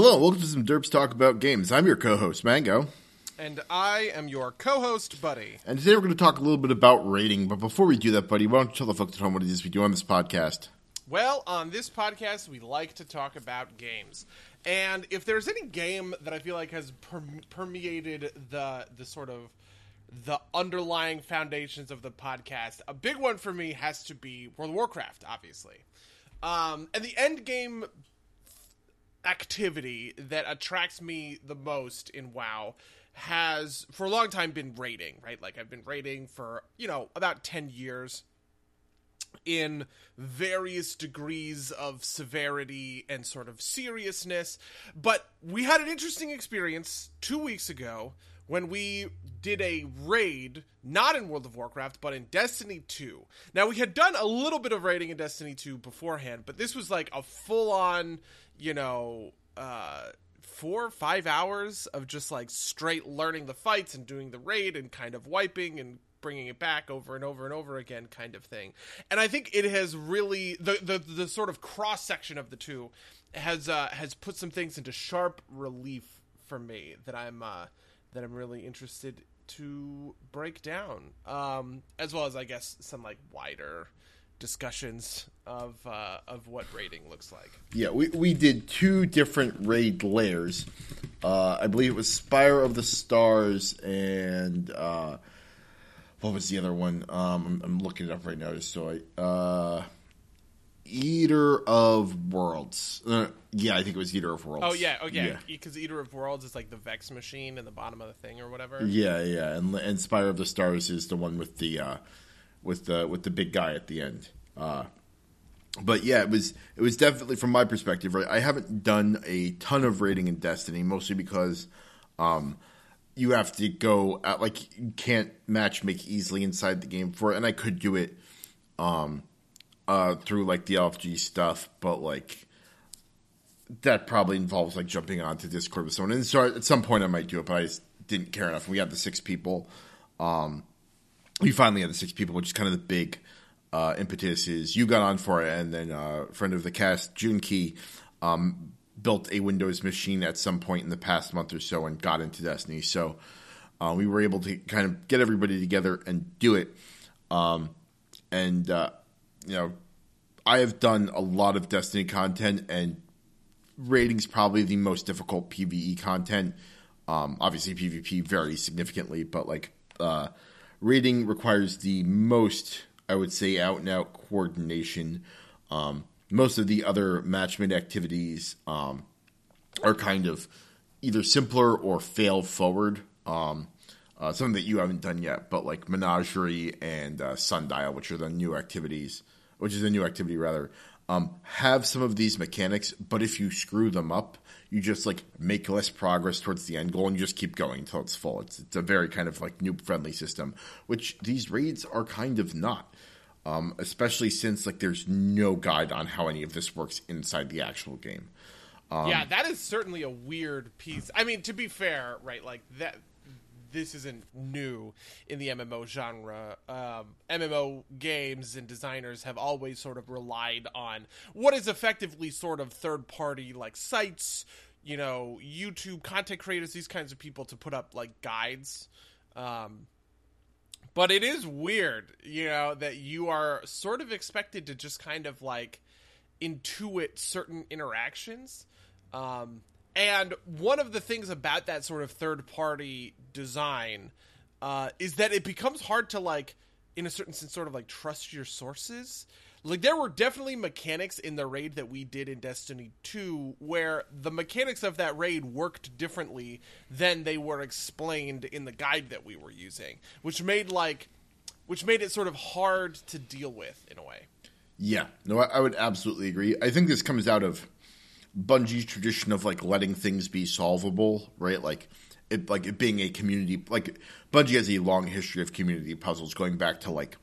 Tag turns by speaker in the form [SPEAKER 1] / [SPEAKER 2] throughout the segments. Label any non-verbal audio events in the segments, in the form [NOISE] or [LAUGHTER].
[SPEAKER 1] Hello, welcome to some Derps Talk About Games. I'm your co-host, Mango.
[SPEAKER 2] And I am your co-host, Buddy.
[SPEAKER 1] And today we're going to talk a little bit about raiding. But before we do that, Buddy, why don't you tell the folks at home what it is we do on this podcast?
[SPEAKER 2] Well, on this podcast, we like to talk about games. And if there's any game that I feel like has per- permeated the the sort of the underlying foundations of the podcast, a big one for me has to be World of Warcraft, obviously. Um, and the end game activity that attracts me the most in WoW has for a long time been raiding, right? Like I've been raiding for, you know, about 10 years in various degrees of severity and sort of seriousness. But we had an interesting experience two weeks ago when we did a raid, not in World of Warcraft, but in Destiny 2. Now, we had done a little bit of raiding in Destiny 2 beforehand, but this was like a full on, you know, uh, four or five hours of just like straight learning the fights and doing the raid and kind of wiping and bringing it back over and over and over again kind of thing. And i think it has really the the, the sort of cross section of the two has uh has put some things into sharp relief for me that i'm uh that i'm really interested to break down um as well as i guess some like wider discussions of uh, of what raiding looks like.
[SPEAKER 1] Yeah, we, we did two different raid lairs. Uh, I believe it was Spire of the Stars and uh, what was the other one? Um, I'm, I'm, looking it up right now just so I. Uh, Eater of Worlds. Uh, yeah, I think it was Eater of Worlds.
[SPEAKER 2] Oh yeah, oh yeah, because yeah. Eater of Worlds is like the Vex machine in the bottom of the thing or whatever.
[SPEAKER 1] Yeah, yeah, and and Spire of the Stars is the one with the uh, with the with the big guy at the end. Uh, but yeah, it was it was definitely from my perspective. Right, I haven't done a ton of raiding in Destiny, mostly because um, you have to go at like you can't match make easily inside the game for it, and I could do it um, uh, through like the LFG stuff, but like that probably involves like jumping onto Discord with someone. And so at some point I might do it, but I just didn't care enough. We had the six people. Um, we finally had the six people, which is kind of the big uh, impetus is you got on for it, and then uh, a friend of the cast, June Key, um, built a Windows machine at some point in the past month or so and got into Destiny. So uh, we were able to kind of get everybody together and do it. Um, and uh, you know, I have done a lot of Destiny content, and raiding's probably the most difficult PVE content. Um, obviously, PvP varies significantly, but like uh, raiding requires the most I would say out and out coordination. Um, most of the other matchmade activities um, are kind of either simpler or fail forward. Um, uh, something that you haven't done yet, but like Menagerie and uh, Sundial, which are the new activities, which is a new activity rather, um, have some of these mechanics. But if you screw them up, you just like make less progress towards the end goal and you just keep going until it's full. It's it's a very kind of like noob friendly system, which these raids are kind of not. Um, especially since like there's no guide on how any of this works inside the actual game.
[SPEAKER 2] Um, yeah, that is certainly a weird piece. I mean, to be fair, right? Like that. This isn't new in the MMO genre. Um, MMO games and designers have always sort of relied on what is effectively sort of third party like sites, you know, YouTube content creators, these kinds of people to put up like guides. Um, but it is weird, you know, that you are sort of expected to just kind of like intuit certain interactions. Um, and one of the things about that sort of third party design uh, is that it becomes hard to like, in a certain sense, sort of like trust your sources. Like there were definitely mechanics in the raid that we did in Destiny 2 where the mechanics of that raid worked differently than they were explained in the guide that we were using, which made like which made it sort of hard to deal with in a way.
[SPEAKER 1] Yeah, no, I, I would absolutely agree. I think this comes out of Bungie's tradition of like letting things be solvable, right? Like it like it being a community like Bungie has a long history of community puzzles going back to like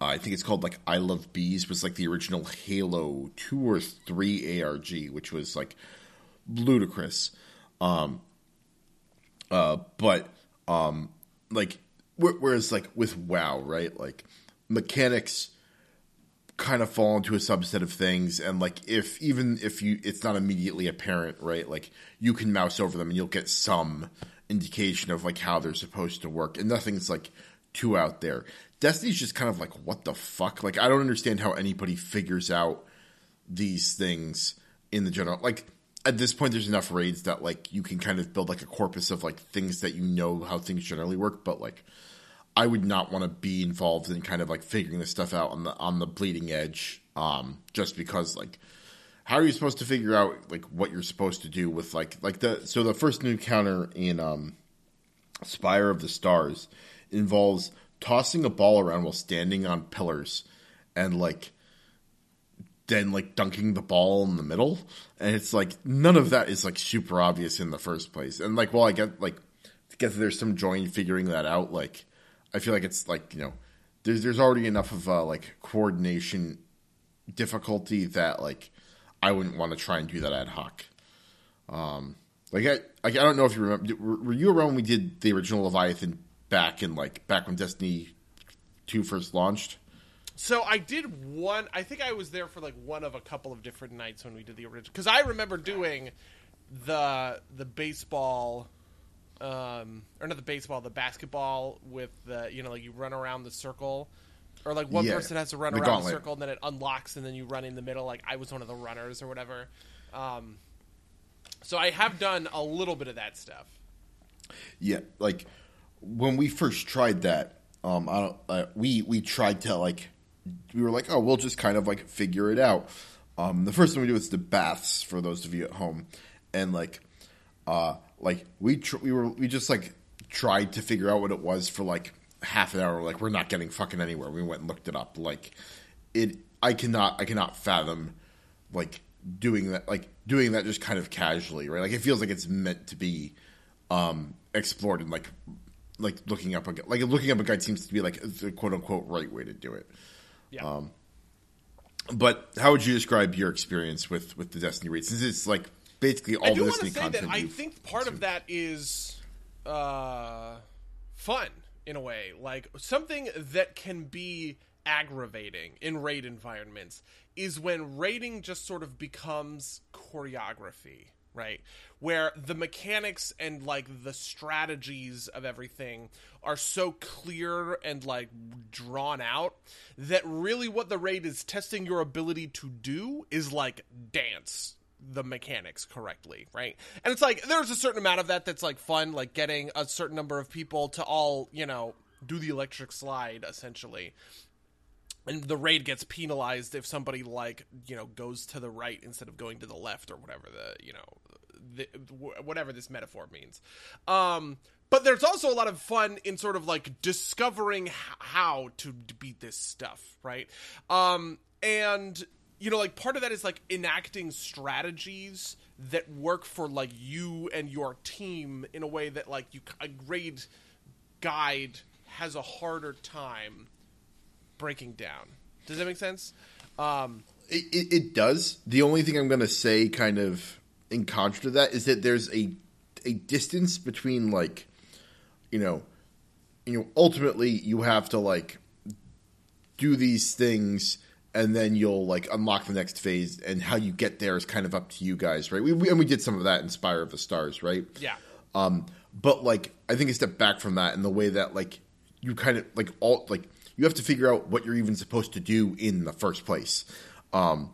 [SPEAKER 1] uh, I think it's called like I Love Bees was like the original Halo two or three ARG, which was like ludicrous. Um, uh, but um, like whereas like with WoW, right? Like mechanics kind of fall into a subset of things and like if even if you it's not immediately apparent right like you can mouse over them and you'll get some indication of like how they're supposed to work and nothing's like too out there. Destiny's just kind of like what the fuck? Like i don't understand how anybody figures out these things in the general like at this point there's enough raids that like you can kind of build like a corpus of like things that you know how things generally work but like I would not want to be involved in kind of like figuring this stuff out on the on the bleeding edge, um, just because like how are you supposed to figure out like what you're supposed to do with like like the so the first new counter in um, Spire of the Stars involves tossing a ball around while standing on pillars and like then like dunking the ball in the middle. And it's like none of that is like super obvious in the first place. And like while i get like I guess there's some joy in figuring that out like I feel like it's like you know, there's there's already enough of uh, like coordination difficulty that like I wouldn't want to try and do that ad hoc. Um, like I like I don't know if you remember, were, were you around when we did the original Leviathan back in like back when Destiny two first launched?
[SPEAKER 2] So I did one. I think I was there for like one of a couple of different nights when we did the original. Because I remember doing the the baseball um, or not the baseball, the basketball with the you know like you run around the circle, or like one
[SPEAKER 1] Yeah,
[SPEAKER 2] person has to run
[SPEAKER 1] the
[SPEAKER 2] around
[SPEAKER 1] gauntlet.
[SPEAKER 2] the circle and then it unlocks and then you run in the middle. Like I was one of the runners or whatever. Um, so I have done a little bit of that stuff.
[SPEAKER 1] Yeah, like when we first tried that, um, I don't, uh, we we tried to like, we were like, oh, we'll just kind of like figure it out. Um, the first thing we do is the baths for those of you at home, and like, uh, like we tr- we were we just like tried to figure out what it was for like half an hour. Like we're not getting fucking anywhere. We went and looked it up. Like it, I cannot I cannot fathom like doing that like doing that just kind of casually, right? Like it feels like it's meant to be um explored and like like looking up a like looking up a guide seems to be like the quote unquote right way to do it.
[SPEAKER 2] Yeah.
[SPEAKER 1] Um, But how would you describe your experience with with the Destiny raid? Since it's like basically all
[SPEAKER 2] I do
[SPEAKER 1] the
[SPEAKER 2] want to
[SPEAKER 1] Destiny
[SPEAKER 2] say that
[SPEAKER 1] content.
[SPEAKER 2] I think part of that is uh, fun in a way, like something that can be aggravating in raid environments is when raiding just sort of becomes choreography, right? Where the mechanics and like the strategies of everything are so clear and like drawn out that really what the raid is testing your ability to do is like dance the mechanics correctly, right? And it's like there's a certain amount of that that's like fun, like getting a certain number of people to all, you know, do the electric slide essentially. And the raid gets penalized if somebody like, you know, goes to the right instead of going to the left or whatever the, you know, the, whatever this metaphor means. Um but there's also a lot of fun in sort of like discovering how to beat this stuff, right? Um, and you know, like part of that is like enacting strategies that work for like you and your team in a way that like you a raid guide has a harder time breaking down. Does that make sense? Um,
[SPEAKER 1] It, it, it does. The only thing I'm going to say, kind of in contrast to that, is that there's a a distance between like, you know, you know, ultimately you have to like do these things, and then you'll like unlock the next phase, and how you get there is kind of up to you guys, right? We, we and we did some of that in Spire of the Stars, right?
[SPEAKER 2] yeah.
[SPEAKER 1] Um, but like, I think a step back from that in the way that like you kind of like all like you have to figure out what you're even supposed to do in the first place. Um,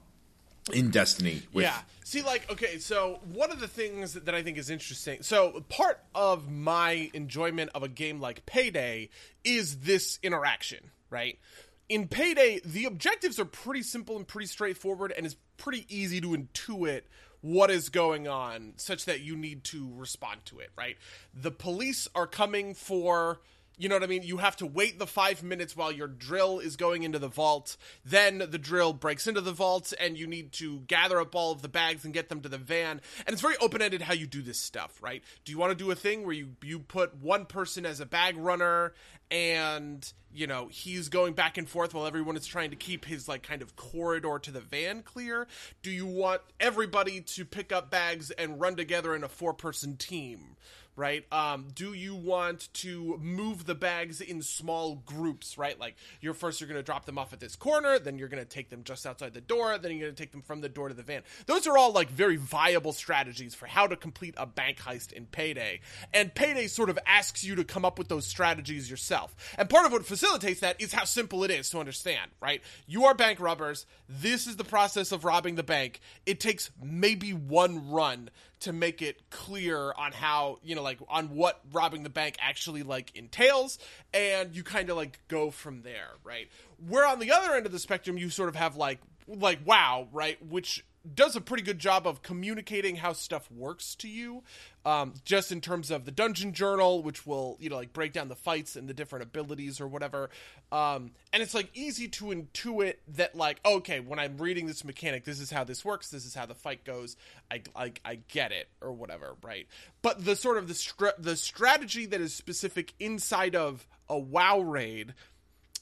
[SPEAKER 1] in Destiny, with,
[SPEAKER 2] yeah. See, like, okay, so one of the things that I think is interesting. So, part of my enjoyment of a game like Payday is this interaction, right? In Payday, the objectives are pretty simple and pretty straightforward, and it's pretty easy to intuit what is going on such that you need to respond to it, right? The police are coming for you know what I mean? You have to wait the five minutes while your drill is going into the vault. Then the drill breaks into the vault, and you need to gather up all of the bags and get them to the van. And it's very open ended how you do this stuff, right? Do you want to do a thing where you you put one person as a bag runner, and you know he's going back and forth while everyone is trying to keep his like kind of corridor to the van clear? Do you want everybody to pick up bags and run together in a four person team? Right? Um, do you want to move the bags in small groups, right? Like you're first you're going to drop them off at this corner, then you're going to take them just outside the door, then you're going to take them from the door to the van. Those are all like very viable strategies for how to complete a bank heist in Payday. And Payday sort of asks you to come up with those strategies yourself. And part of what facilitates that is how simple it is to understand, right? You are bank robbers. This is the process of robbing the bank. It takes maybe one run to make it clear on how you know like on what robbing the bank actually like entails and you kind of like go from there right? Where on the other end of the spectrum you sort of have like like wow right? Which does a pretty good job of communicating how stuff works to you um, just in terms of the dungeon journal which will you know like break down the fights and the different abilities or whatever. Um, and it's like easy to intuit that like okay when i'm reading this mechanic this is how this works this is how the fight goes. I i, I get it or whatever right? But the sort of the the strategy that is specific inside of a wow raid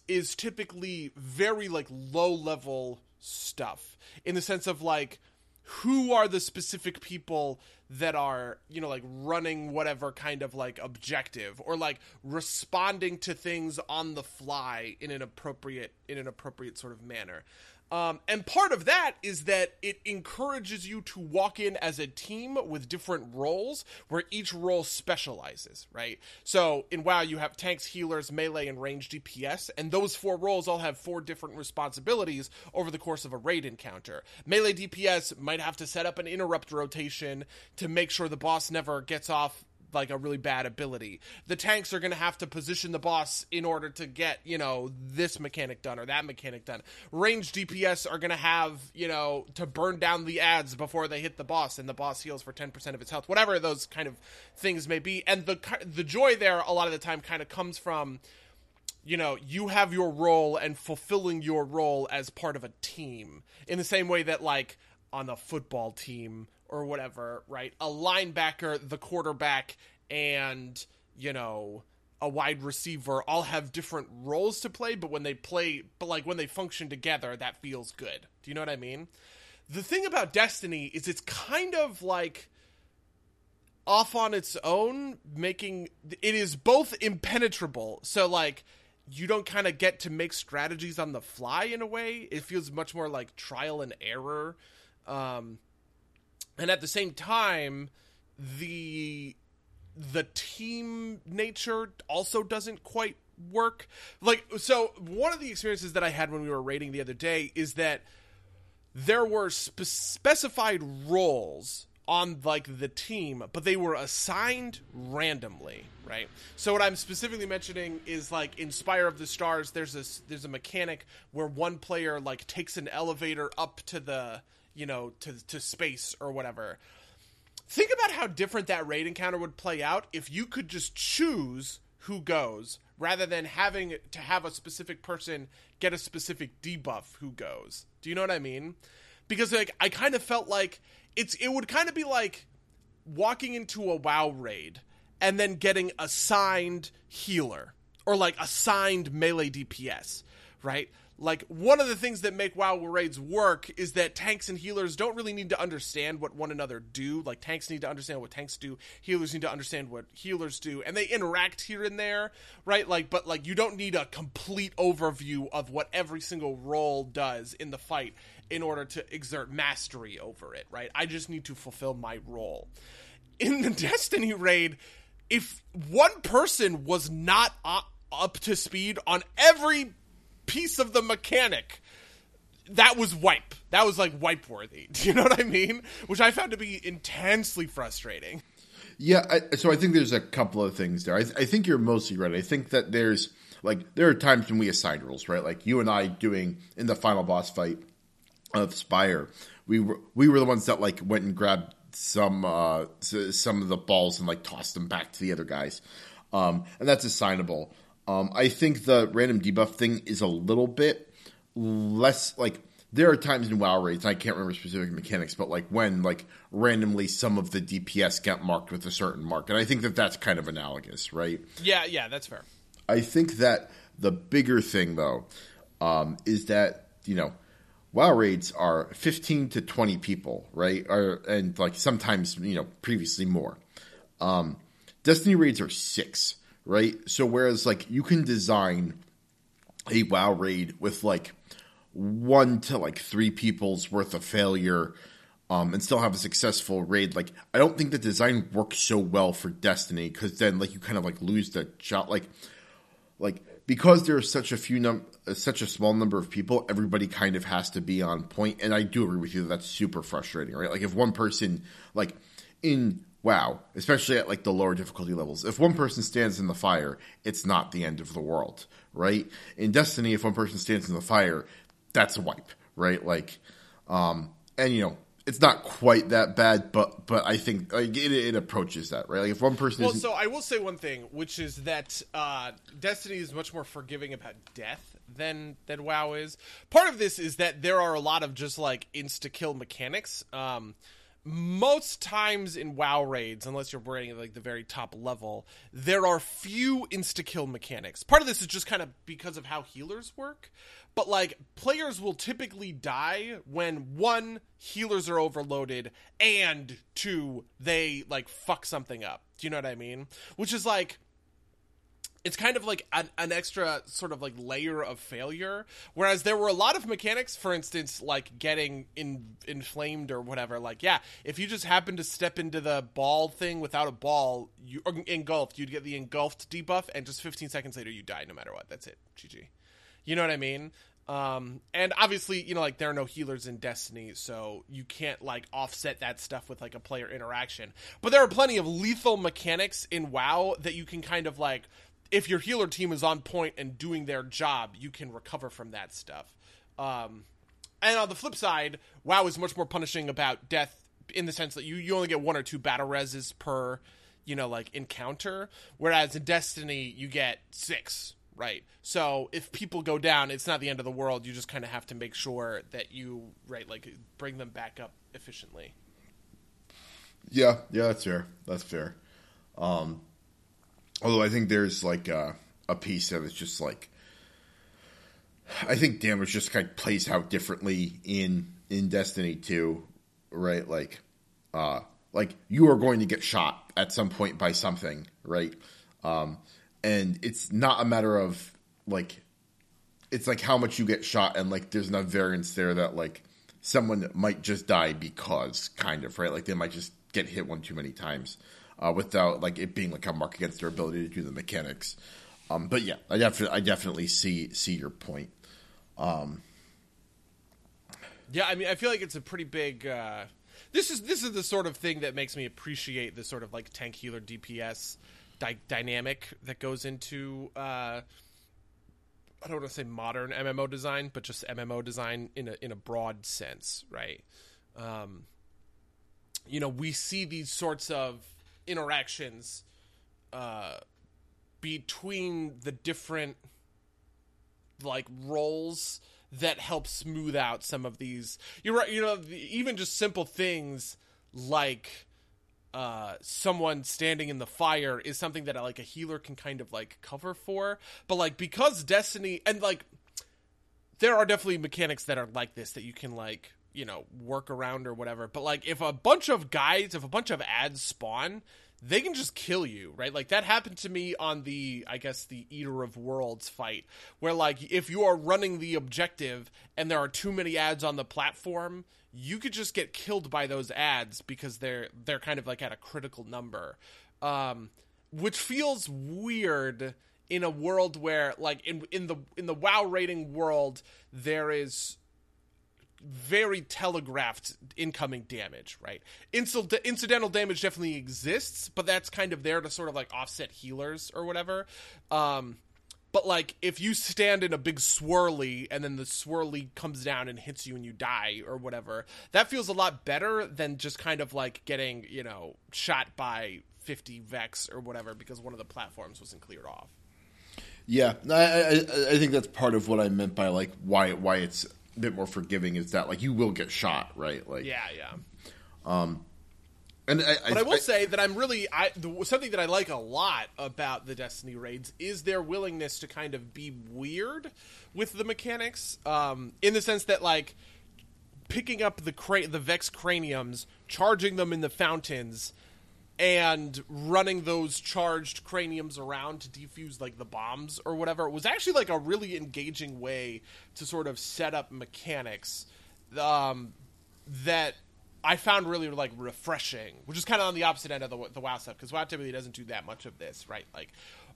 [SPEAKER 2] is typically very like low level stuff. In the sense of like who are the specific people that are you know like running whatever kind of like objective or like responding to things on the fly in an appropriate in an appropriate sort of manner um, and part of that is that it encourages you to walk in as a team with different roles where each role specializes, right? So in WoW, you have tanks, healers, melee, and range DPS, and those four roles all have four different responsibilities over the course of a raid encounter. Melee DPS might have to set up an interrupt rotation to make sure the boss never gets off like a really bad ability. The tanks are going to have to position the boss in order to get, you know, this mechanic done or that mechanic done. Range DPS are going to have, you know, to burn down the ads before they hit the boss and the boss heals for 10% of its health. Whatever those kind of things may be. And the the joy there a lot of the time kind of comes from you know, you have your role and fulfilling your role as part of a team in the same way that like on a football team or whatever, right? A linebacker, the quarterback, and, you know, a wide receiver all have different roles to play, but when they play, but like when they function together, that feels good. Do you know what I mean? The thing about Destiny is it's kind of like off on its own, making it is both impenetrable. So, like, you don't kind of get to make strategies on the fly in a way. It feels much more like trial and error. Um, and at the same time the the team nature also doesn't quite work. Like so one of the experiences that i had when we were raiding the other day is that there were spe- specified roles on like the team but they were assigned randomly right? So what i'm specifically mentioning is like in spire of the stars there's this there's a mechanic where one player like takes an elevator up to the you know, to to space or whatever. Think about how different that raid encounter would play out if you could just choose who goes rather than having to have a specific person get a specific debuff who goes. Do you know what I mean? Because like I kind of felt like it's it would kind of be like walking into a WoW raid and then getting assigned healer or like assigned melee DPS, right? Like one of the things that make WoW raids work is that tanks and healers don't really need to understand what one another do. Like tanks need to understand what tanks do, healers need to understand what healers do, and they interact here and there, right? Like, but like you don't need a complete overview of what every single role does in the fight in order to exert mastery over it, right? I just need to fulfill my role. In the [LAUGHS] Destiny raid, if one person was not up to speed on every piece of the mechanic that was wipe. That was like wipe worthy. [LAUGHS] Do you know what I mean? Which I found to be intensely frustrating.
[SPEAKER 1] Yeah, I, so I think there's a couple of things there. I, I, think you're mostly right. I think that there's like there are times when we assign rules, right? Like you and I doing in the final boss fight of Spire, we were we were the ones that like went and grabbed some uh some of the balls and like tossed them back to the other guys, um, and that's assignable. Um, I think the random debuff thing is a little bit less like there are times in WoW raids, I can't remember specific mechanics, but like when like randomly some of the DPS get marked with a certain mark, and I think that that's kind of analogous, right?
[SPEAKER 2] Yeah, yeah, that's fair.
[SPEAKER 1] I think that the bigger thing though um, is that you know WoW raids are fifteen to twenty people, right? Or, and like sometimes you know previously more. Um, Destiny raids are six, right? So whereas like you can design a WoW raid with like one to like three people's worth of failure um, and still have a successful raid. Like I don't think the design works so well for Destiny because then like you kind of like lose the shot. Like like because there's such a few num such a small number of people, everybody kind of has to be on point. And I do agree with you that that's super frustrating, right? Like if one person like in WoW, especially at like the lower difficulty levels, if one person stands in the fire, it's not the end of the world, right? In Destiny, if one person stands in the fire, that's a wipe, right? Like, um, and you know, it's not quite that bad, but but I think like, it, it approaches that right. Like if one person,
[SPEAKER 2] well, so I will say one thing, which is that uh, Destiny is much more forgiving about death than than WoW is. Part of this is that there are a lot of just like insta kill mechanics. Um, most times in WoW raids, unless you're raiding like the very top level, there are few insta kill mechanics. Part of this is just kind of because of how healers work. But like players will typically die when one healers are overloaded and two they like fuck something up. Do you know what I mean? Which is like it's kind of like an, an extra sort of like layer of failure. Whereas there were a lot of mechanics for instance like getting in inflamed or whatever. Like yeah if you just happen to step into the ball thing without a ball you engulfed you'd get the engulfed debuff and just 15 seconds later you die no matter what. That's it. Gg you know what i mean? Um and obviously you know like there are no healers in destiny so you can't like offset that stuff with like a player interaction. But there are plenty of lethal mechanics in wow that you can kind of like if your healer team is on point and doing their job, you can recover from that stuff. Um, and on the flip side, WoW is much more punishing about death in the sense that you, you only get one or two battle reses per, you know, like encounter. Whereas in Destiny, you get six, right? So if people go down, it's not the end of the world. You just kind of have to make sure that you, right, like bring them back up efficiently.
[SPEAKER 1] yeah, yeah, that's fair. That's fair. Um, although I think there's like a, a piece that is just like I think damage just kind of plays out differently in in Destiny 2, right? Like uh like you are going to get shot at some point by something, right? Um and it's not a matter of like it's like how much you get shot and like there's enough variance there that like someone might just die because kind of, right? Like they might just get hit one too many times uh, without like it being like a mark against their ability to do the mechanics. Um, but yeah, I definitely I definitely see see your point.
[SPEAKER 2] Um, Yeah, I mean, I feel like it's a pretty big. Uh, this is this is the sort of thing that makes me appreciate the sort of like tank healer DPS dy- dynamic that goes into. Uh, I don't want to say modern MMO design, but just MMO design in a in a broad sense, right? Um, you know, we see these sorts of interactions uh, between the different like roles that help smooth out some of these. You're right. You know, even just simple things like uh, someone standing in the fire is something that like a healer can kind of like cover for. But like because Destiny and like there are definitely mechanics that are like this that you can like you know work around or whatever. But like if a bunch of guys, if a bunch of ads spawn, they can just kill you, right? Like that happened to me on the, I guess, the Eater of Worlds fight, where like if you are running the objective and there are too many ads on the platform, you could just get killed by those ads because they're they're kind of like at a critical number, um, which feels weird in a world where like in in the in the WoW raiding world there is very telegraphed incoming damage, right? Incident- incidental damage definitely exists, but that's kind of there to sort of like offset healers or whatever. Um, but like if you stand in a big swirly and then the swirly comes down and hits you and you die or whatever, that feels a lot better than just kind of like getting, you know, shot by 50 Vex or whatever because one of the platforms wasn't cleared off.
[SPEAKER 1] Yeah, I, I I think that's part of what I meant by like why why it's bit more forgiving is that like you will get shot, right? Like
[SPEAKER 2] Yeah, yeah.
[SPEAKER 1] Um, and I,
[SPEAKER 2] But I will say that I'm really I the, something that I like a lot about the Destiny raids is their willingness to kind of be weird with the mechanics, um, in the sense that like picking up the cra- the Vex craniums, charging them in the fountains, and running those charged craniums around to defuse like the bombs or whatever was actually like a really engaging way to sort of set up mechanics um, that I found really like refreshing, which is kind of on the opposite end of the, the WoW stuff because WoW typically doesn't do that much of this, right? Like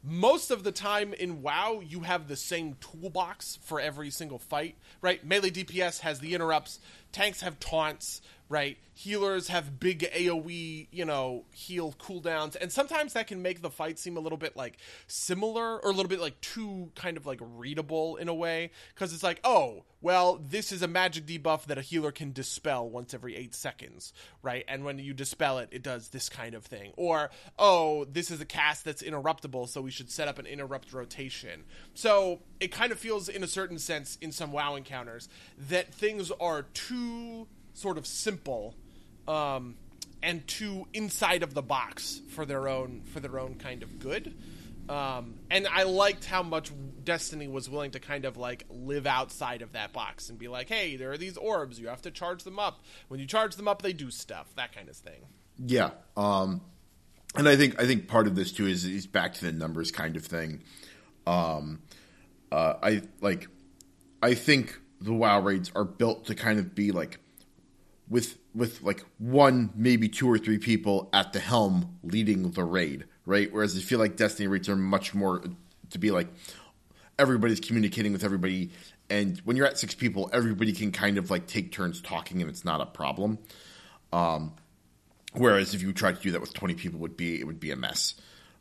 [SPEAKER 2] most of the time in WoW, you have the same toolbox for every single fight, right? Melee DPS has the interrupts, tanks have taunts, right? Healers have big AoE, you know, heal cooldowns, and sometimes that can make the fight seem a little bit like similar or a little bit like too kind of like readable in a way because it's like, oh, well, this is a magic debuff that a healer can dispel once every eight seconds, right? And when you dispel it, it does this kind of thing. Or, oh, this is a cast that's interruptible, so we should set up an interrupt rotation. So it kind of feels, in a certain sense, in some WoW encounters, that things are too sort of simple um, and too inside of the box for their own for their own kind of good. Um, and I liked how much Destiny was willing to kind of like live outside of that box and be like, hey, there are these orbs, you have to charge them up. When you charge them up, they do stuff, that kind of thing.
[SPEAKER 1] Yeah, um, and I think I think part of this too is is back to the numbers kind of thing. Um, uh, I like, I think the WoW raids are built to kind of be like with with like one, maybe two or three people at the helm leading the raid, right? Whereas I feel like Destiny raids are much more to be like everybody's communicating with everybody, and when you're at six people, everybody can kind of like take turns talking, and it's not a problem. Um, whereas if you try to do that with twenty people, would be it would be a mess.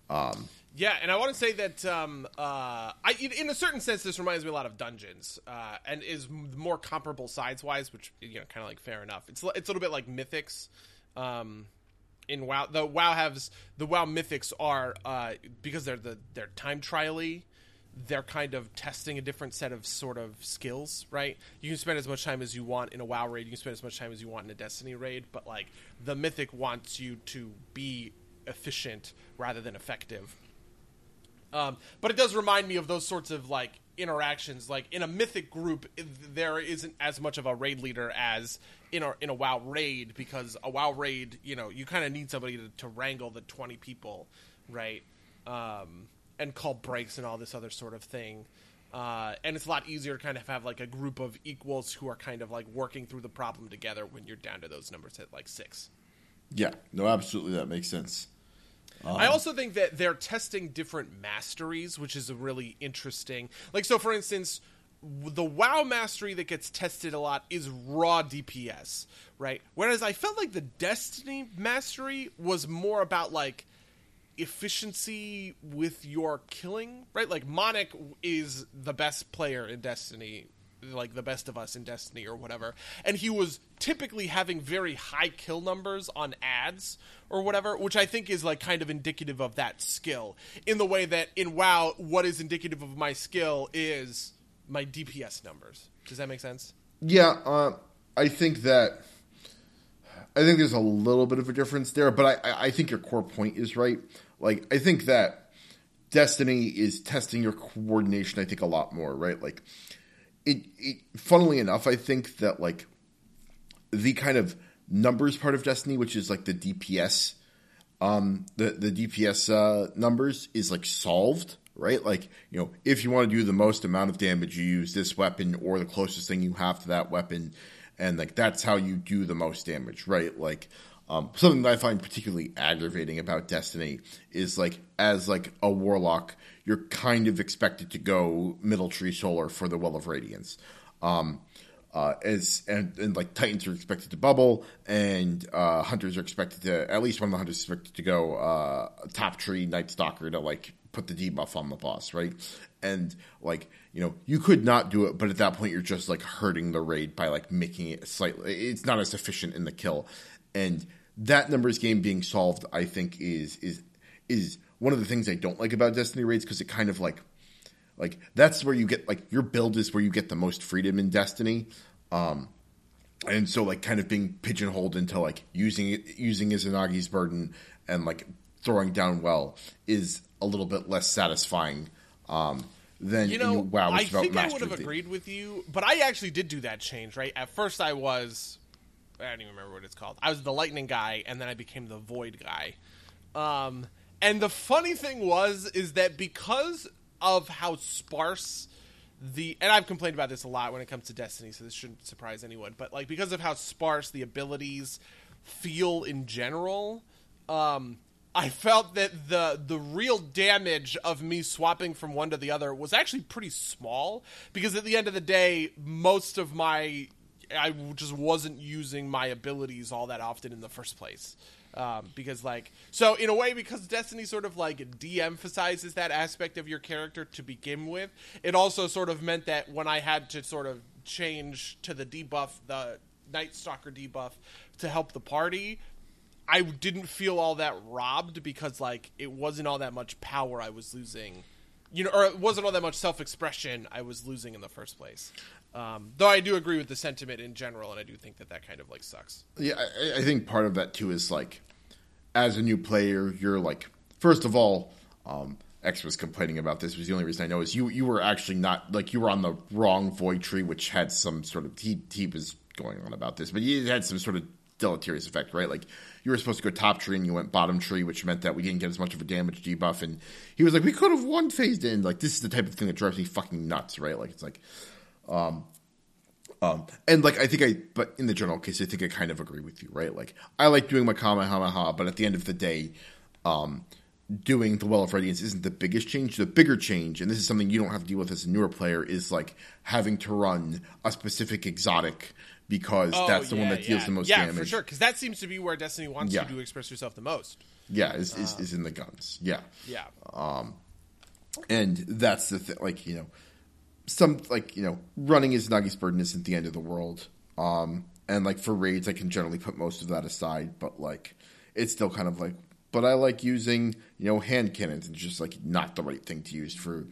[SPEAKER 1] Um,
[SPEAKER 2] yeah, and I want to say that um, uh, I, in a certain sense, this reminds me a lot of Dungeons, uh, and is more comparable size wise, which you know, kind of like fair enough. It's it's a little bit like Mythics. Um, in WoW, the WoW has the WoW Mythics are uh, because they're the they're time trially. They're kind of testing a different set of sort of skills, right? You can spend as much time as you want in a WoW raid. You can spend as much time as you want in a Destiny raid, but like the Mythic wants you to be efficient rather than effective um, but it does remind me of those sorts of like interactions. Like in a mythic group, there isn't as much of a raid leader as in a in a WoW raid because a WoW raid, you know, you kind of need somebody to, to, wrangle the twenty people, right? Um, and call breaks and all this other sort of thing. Uh, and it's a lot easier to kind of have like a group of equals who are kind of like working through the problem together when you're down to those numbers at like six.
[SPEAKER 1] Yeah, no, absolutely, that makes sense.
[SPEAKER 2] Um, I also think that they're testing different masteries, which is a really interesting. Like, so for instance, the WoW mastery that gets tested a lot is raw DPS, right? Whereas I felt like the Destiny mastery was more about like efficiency with your killing, right? Like Monic is the best player in Destiny like the best of us in Destiny or whatever, and he was typically having very high kill numbers on ads or whatever, which I think is like kind of indicative of that skill. In the way that in WoW, what is indicative of my skill is my DPS numbers. Does that make sense?
[SPEAKER 1] Yeah, uh, I think that. I think there's a little bit of a difference there, but I, I think your core point is right. Like, I think that Destiny is testing your coordination, I think, a lot more, right? Like, it, it funnily enough, I think that like the kind of numbers part of Destiny, which is like the DPS, um, the the DPS uh, numbers is like solved, right? Like you know, if you want to do the most amount of damage, you use this weapon or the closest thing you have to that weapon, and like that's how you do the most damage, right? Like. Um, something that I find particularly aggravating about Destiny is like as like a warlock, you're kind of expected to go middle tree solar for the Well of Radiance. Um, uh, as and, and, like Titans are expected to bubble, and uh, hunters are expected to at least one of the hunters is expected to go uh, top tree Night Stalker to like put the debuff on the boss, right? And like you know, you could not do it, but at that point you're just like hurting the raid by like making it slightly. It's not as efficient in the kill, and that numbers game being solved, I think, is is is one of the things I don't like about Destiny raids because it kind of like like that's where you get like your build is where you get the most freedom in Destiny. Um, and so like kind of being pigeonholed into like using it using Izanagi's burden and like throwing down well is a little bit less satisfying um, than
[SPEAKER 2] you know. wow, I think I would have agreed with you, but I actually did do that change. Right at first, I was I don't even remember what it's called. I was the lightning guy, and then I became the void guy Um, and the funny thing was is that because of how sparse the and I've complained about this a lot when it comes to Destiny, so this shouldn't surprise anyone. But like because of how sparse the abilities feel in general, um, I felt that the the real damage of me swapping from one to the other was actually pretty small because at the end of the day, most of my I just wasn't using my abilities all that often in the first place. Um, because like so in a way because destiny sort of like de-emphasizes that aspect of your character to begin with it also sort of meant that when i had to sort of change to the debuff the night stalker debuff to help the party i didn't feel all that robbed because like it wasn't all that much power i was losing. You know or it wasn't all that much self-expression i was losing in the first place um, though I do agree with the sentiment in general, and I do think that that kind of like sucks.
[SPEAKER 1] Yeah, I, I think part of that too is like, as a new player, you're like, first of all, um, X was complaining about this. Was the only reason I know is you you were actually not like you were on the wrong void tree, which had some sort of he he was going on about this, but he had some sort of deleterious effect, right? Like you were supposed to go top tree and you went bottom tree, which meant that we didn't get as much of a damage debuff. And he was like, we could have one phased in. Like this is the type of thing that drives me fucking nuts, right? Like it's like, um, um, and like I think I, but in the general case, I think I kind of agree with you, right? Like I like doing my Kamehameha, but at the end of the day, um, doing the Well of Radiance isn't the biggest change. The bigger change, and this is something you don't have to deal with as a newer player, is like having to run a specific exotic because
[SPEAKER 2] Oh,
[SPEAKER 1] that's the one that deals
[SPEAKER 2] yeah.
[SPEAKER 1] the most
[SPEAKER 2] yeah,
[SPEAKER 1] damage.
[SPEAKER 2] for sure. Because that seems to be where Destiny wants
[SPEAKER 1] Yeah.
[SPEAKER 2] you to express yourself the most.
[SPEAKER 1] Yeah, is, is, is in the guns. Yeah.
[SPEAKER 2] Yeah, Um,
[SPEAKER 1] and that's the thing like you know some like you know running Izanagi's burden isn't the end of the world. Um and like for raids i can generally put most of that aside but like it's still kind of like but i like using you know hand cannons and it's just like not the right thing to use for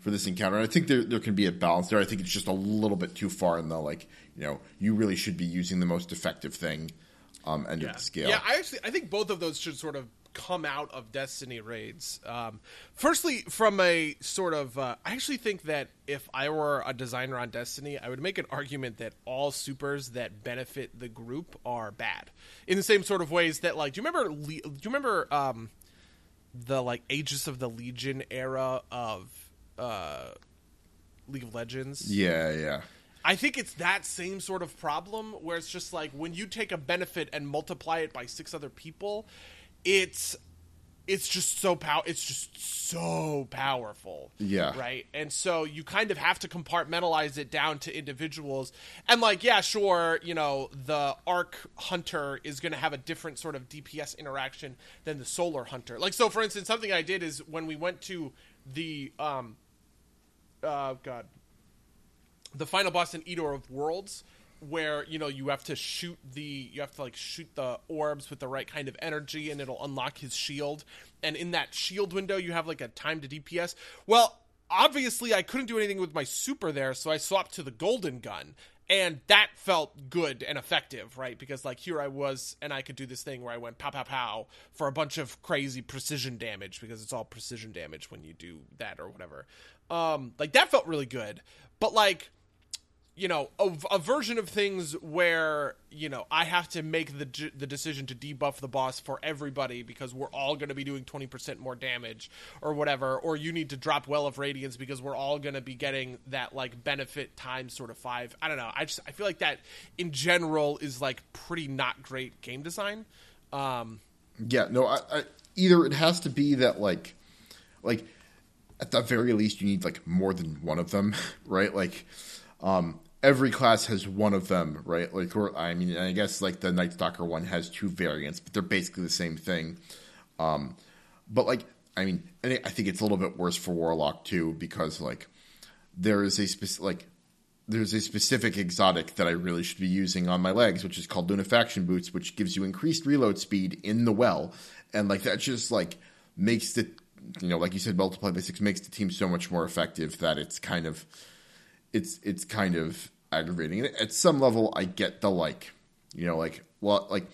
[SPEAKER 1] for this encounter. And i think there, there can be a balance there. I think it's just a little bit too far in the like you know you really should be using the most effective thing um end of the scale.
[SPEAKER 2] Yeah, I actually I think both of those should sort of come out of Destiny raids. Um, firstly, from a sort of, uh, I actually think that if I were a designer on Destiny, I would make an argument that all supers that benefit the group are bad. In the same sort of ways that, like, do you remember? Le- do you remember um, the like Aegis of the Legion era of uh, League of Legends?
[SPEAKER 1] yeah yeah
[SPEAKER 2] I think it's that same sort of problem where it's just like when you take a benefit and multiply it by six other people, it's it's just so pow it's just so powerful.
[SPEAKER 1] Yeah.
[SPEAKER 2] Right? And so you kind of have to compartmentalize it down to individuals. And like, yeah, sure, you know, the arc hunter is going to have a different sort of DPS interaction than the solar hunter. Like so for instance, something I did is when we went to the um uh god the final boss in Eater of Worlds, where you know you have to shoot the you have to like shoot the orbs with the right kind of energy, and it'll unlock his shield. And in that shield window, you have like a time to DPS. Well, obviously, I couldn't do anything with my super there, so I swapped to the golden gun. And that felt good and effective, right? Because like here I was, and I could do this thing where I went pow pow pow for a bunch of crazy precision damage because it's all precision damage when you do that or whatever. Um, like that felt really good, but like you know a, a version of things where you know I have to make the the decision to debuff the boss for everybody because we're all going to be doing 20% more damage or whatever or you need to drop well of radiance because we're all going to be getting that like benefit times sort of 5 I don't know. I just I feel like that in general is like pretty not great game design. Um
[SPEAKER 1] Yeah, no, I, I, either it has to be that like, like at the very least you need like more than one of them, [LAUGHS] right? Like, um, every class has one of them, right? Like, or I mean, I guess like the Night Stalker one has two variants, but they're basically the same thing. Um, but like, I mean, I think it's a little bit worse for Warlock too because like there is a specific like there's a specific exotic that I really should be using on my legs, which is called Lunafaction Boots, which gives you increased reload speed in the well, and like that just like makes the you know like you said multiply by six makes the team so much more effective that it's kind of it's it's kind of aggravating. At some level, I get the like you know like well like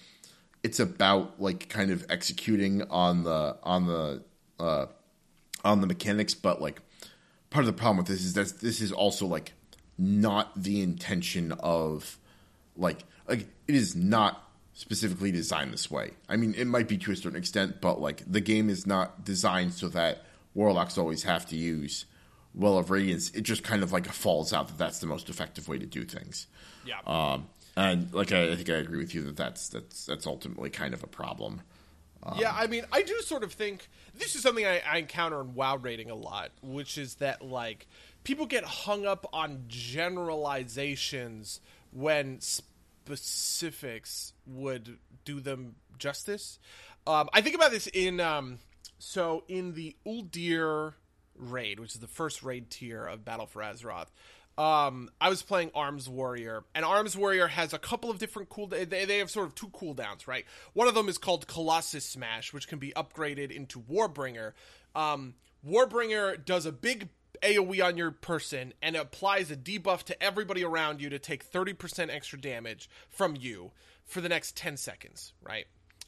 [SPEAKER 1] it's about like kind of executing on the on the uh, on the mechanics, but like part of the problem with this is that this is also like not the intention of like like it is not specifically designed this way. I mean, it might be to a certain extent, but like the game is not designed so that warlocks always have to use Well of Radiance. It just kind of like falls out that that's the most effective way to do things.
[SPEAKER 2] Yeah.
[SPEAKER 1] Um, and like I, I think I agree with you that that's that's that's ultimately kind of a problem.
[SPEAKER 2] yeah, I mean, I do sort of think this is something I, I encounter in WoW raiding a lot, which is that like people get hung up on generalizations when specifics would do them justice. Um, I think about this in um, so in the Uldir raid, which is the first raid tier of Battle for Azeroth. Um, I was playing Arms Warrior, and Arms Warrior has a couple of different cool. They, they have sort of two cooldowns, right? One of them is called Colossus Smash, which can be upgraded into Warbringer. Um, Warbringer does a big AoE on your person and applies a debuff to everybody around you to take 30% extra damage from you for the next 10 seconds, right?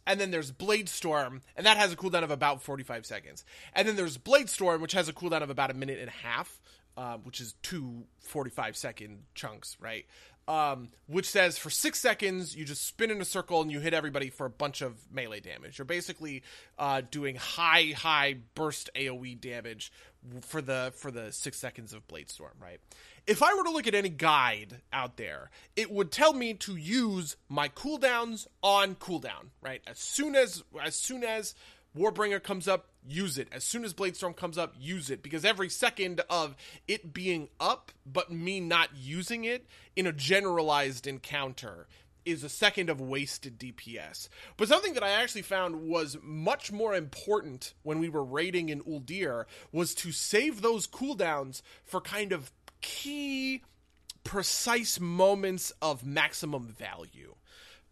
[SPEAKER 2] And then there's Blade Storm, and that has a cooldown of about 45 seconds. And then there's Blade Storm, which has a cooldown of about a minute and a half, uh, which is two 45 second chunks, right? Um, which says for six seconds you just spin in a circle and you hit everybody for a bunch of melee damage. You're basically uh, doing high, high burst AOE damage for the for the six seconds of Blade Storm, right? If I were to look at any guide out there, it would tell me to use my cooldowns on cooldown, right? As soon as as soon as Warbringer comes up, use it. As soon as Bladestorm comes up, use it. Because every second of it being up, but me not using it in a generalized encounter is a second of wasted DPS. But something that I actually found was much more important when we were raiding in Uldir was to save those cooldowns for kind of key, precise moments of maximum value.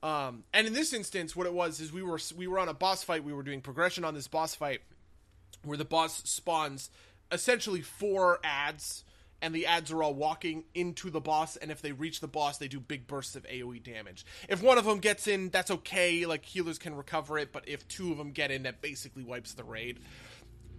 [SPEAKER 2] Um, and in this instance, what it was is we were we were on a boss fight. We were doing progression on this boss fight, where the boss spawns essentially four ads, and the ads are all walking into the boss. And if they reach the boss, they do big bursts of AOE damage. If one of them gets in, that's okay. Like healers can recover it. But if two of them get in, that basically wipes the raid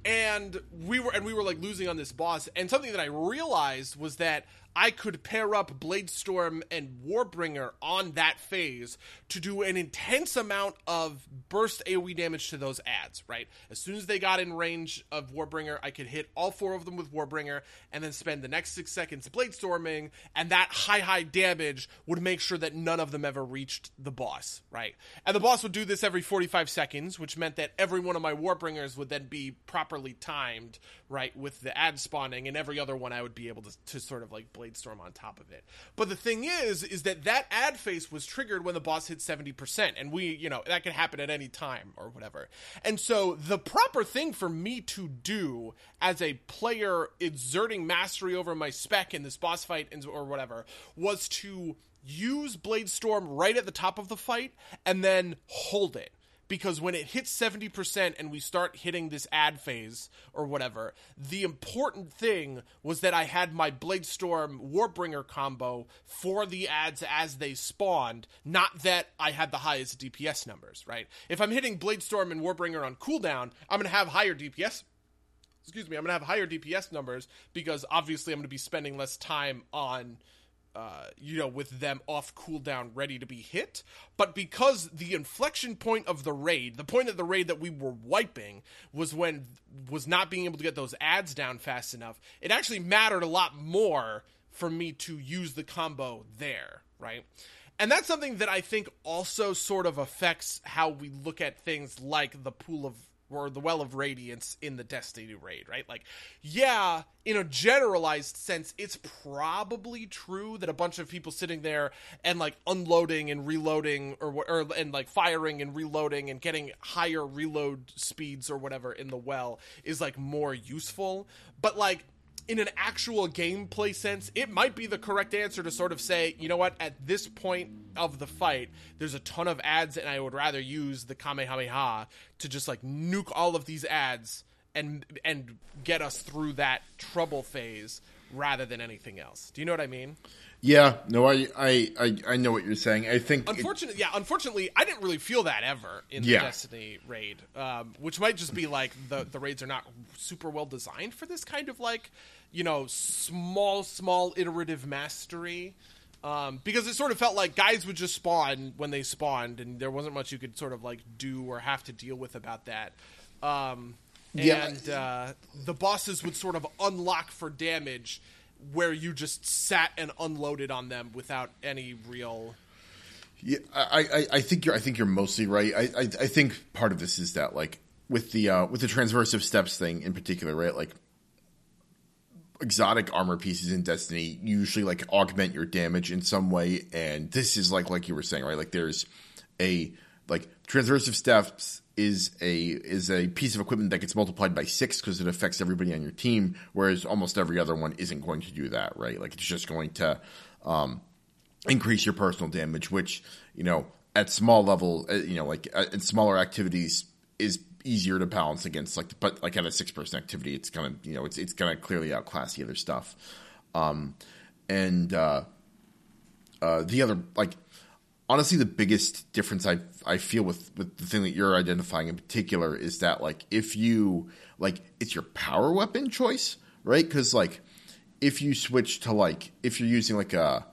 [SPEAKER 2] and we were and we were like losing on this boss and something that i realized was that i could pair up bladestorm and warbringer on that phase to do an intense amount of burst aoe damage to those ads right? As soon as they got in range of warbringer i could hit all four of them with warbringer and then spend the next six seconds bladestorming and that high high damage would make sure that none of them ever reached the boss right? And the boss would do this every 45 seconds which meant that every one of my warbringers would then be properly timed, right, with the ad spawning, and every other one I would be able to, to sort of like blade storm on top of it. But the thing is, is that that ad face was triggered when the boss hit 70%, and we, you know, that could happen at any time or whatever. And so the proper thing for me to do as a player exerting mastery over my spec in this boss fight or whatever was to use Blade Storm right at the top of the fight and then hold it because when it hits 70% and we start hitting this ad phase or whatever, the important thing was that I had my Bladestorm Warbringer combo for the ads as they spawned, not that I had the highest DPS numbers, right? If I'm hitting Bladestorm and Warbringer on cooldown, I'm going to have higher DPS excuse me, I'm going to have higher DPS numbers because obviously I'm going to be spending less time on uh, you know, with them off cooldown, ready to be hit. But because the inflection point of the raid, the point of the raid that we were wiping, was when was not being able to get those ads down fast enough. It actually mattered a lot more for me to use the combo there, right? And that's something that I think also sort of affects how we look at things like the pool of or the Well of Radiance in the Destiny raid, right? Like, yeah, in a generalized sense, it's probably true that a bunch of people sitting there and like unloading and reloading or, or and like firing and reloading and getting higher reload speeds or whatever in the well is like more useful. But like in an actual gameplay sense, it might be the correct answer to sort of say, you know what, at this point of the fight, there's a ton of ads, and I would rather use the Kamehameha to just like nuke all of these ads and and get us through that trouble phase rather than anything else. Do you know what I mean?
[SPEAKER 1] Yeah, no, I, I, I, I know what you're saying. I think,
[SPEAKER 2] unfortunately, it, yeah, unfortunately, I didn't really feel that ever in yeah. the Destiny raid, um, which might just be like the the raids are not super well designed for this kind of like, you know, small, small iterative mastery. Um, because it sort of felt like guys would just spawn when they spawned, and there wasn't much you could sort of like do or have to deal with about that. Um,
[SPEAKER 1] Yeah.
[SPEAKER 2] and uh, the bosses would sort of unlock for damage where you just sat and unloaded on them without any real.
[SPEAKER 1] Yeah, I, I, I think you're I think you're mostly right. I, I, I think part of this is that like with the uh, with the transversive steps thing in particular, right? Like exotic armor pieces in Destiny usually like augment your damage in some way, and this is like like you were saying, right? Like there's a like transversive steps is a is a piece of equipment that gets multiplied by six because it affects everybody on your team, whereas almost every other one isn't going to do that, right? Like it's just going to um, increase your personal damage, which you know at small level, uh, you know, like in smaller activities is easier to balance against. Like, but like at a six person activity, it's gonna you know it's it's gonna clearly outclass the other stuff. Um, and uh, uh, the other like honestly the biggest difference I I feel with with the thing that you're identifying in particular is that like if you like it's your power weapon choice, right? Because like if you switch to like if you're using like a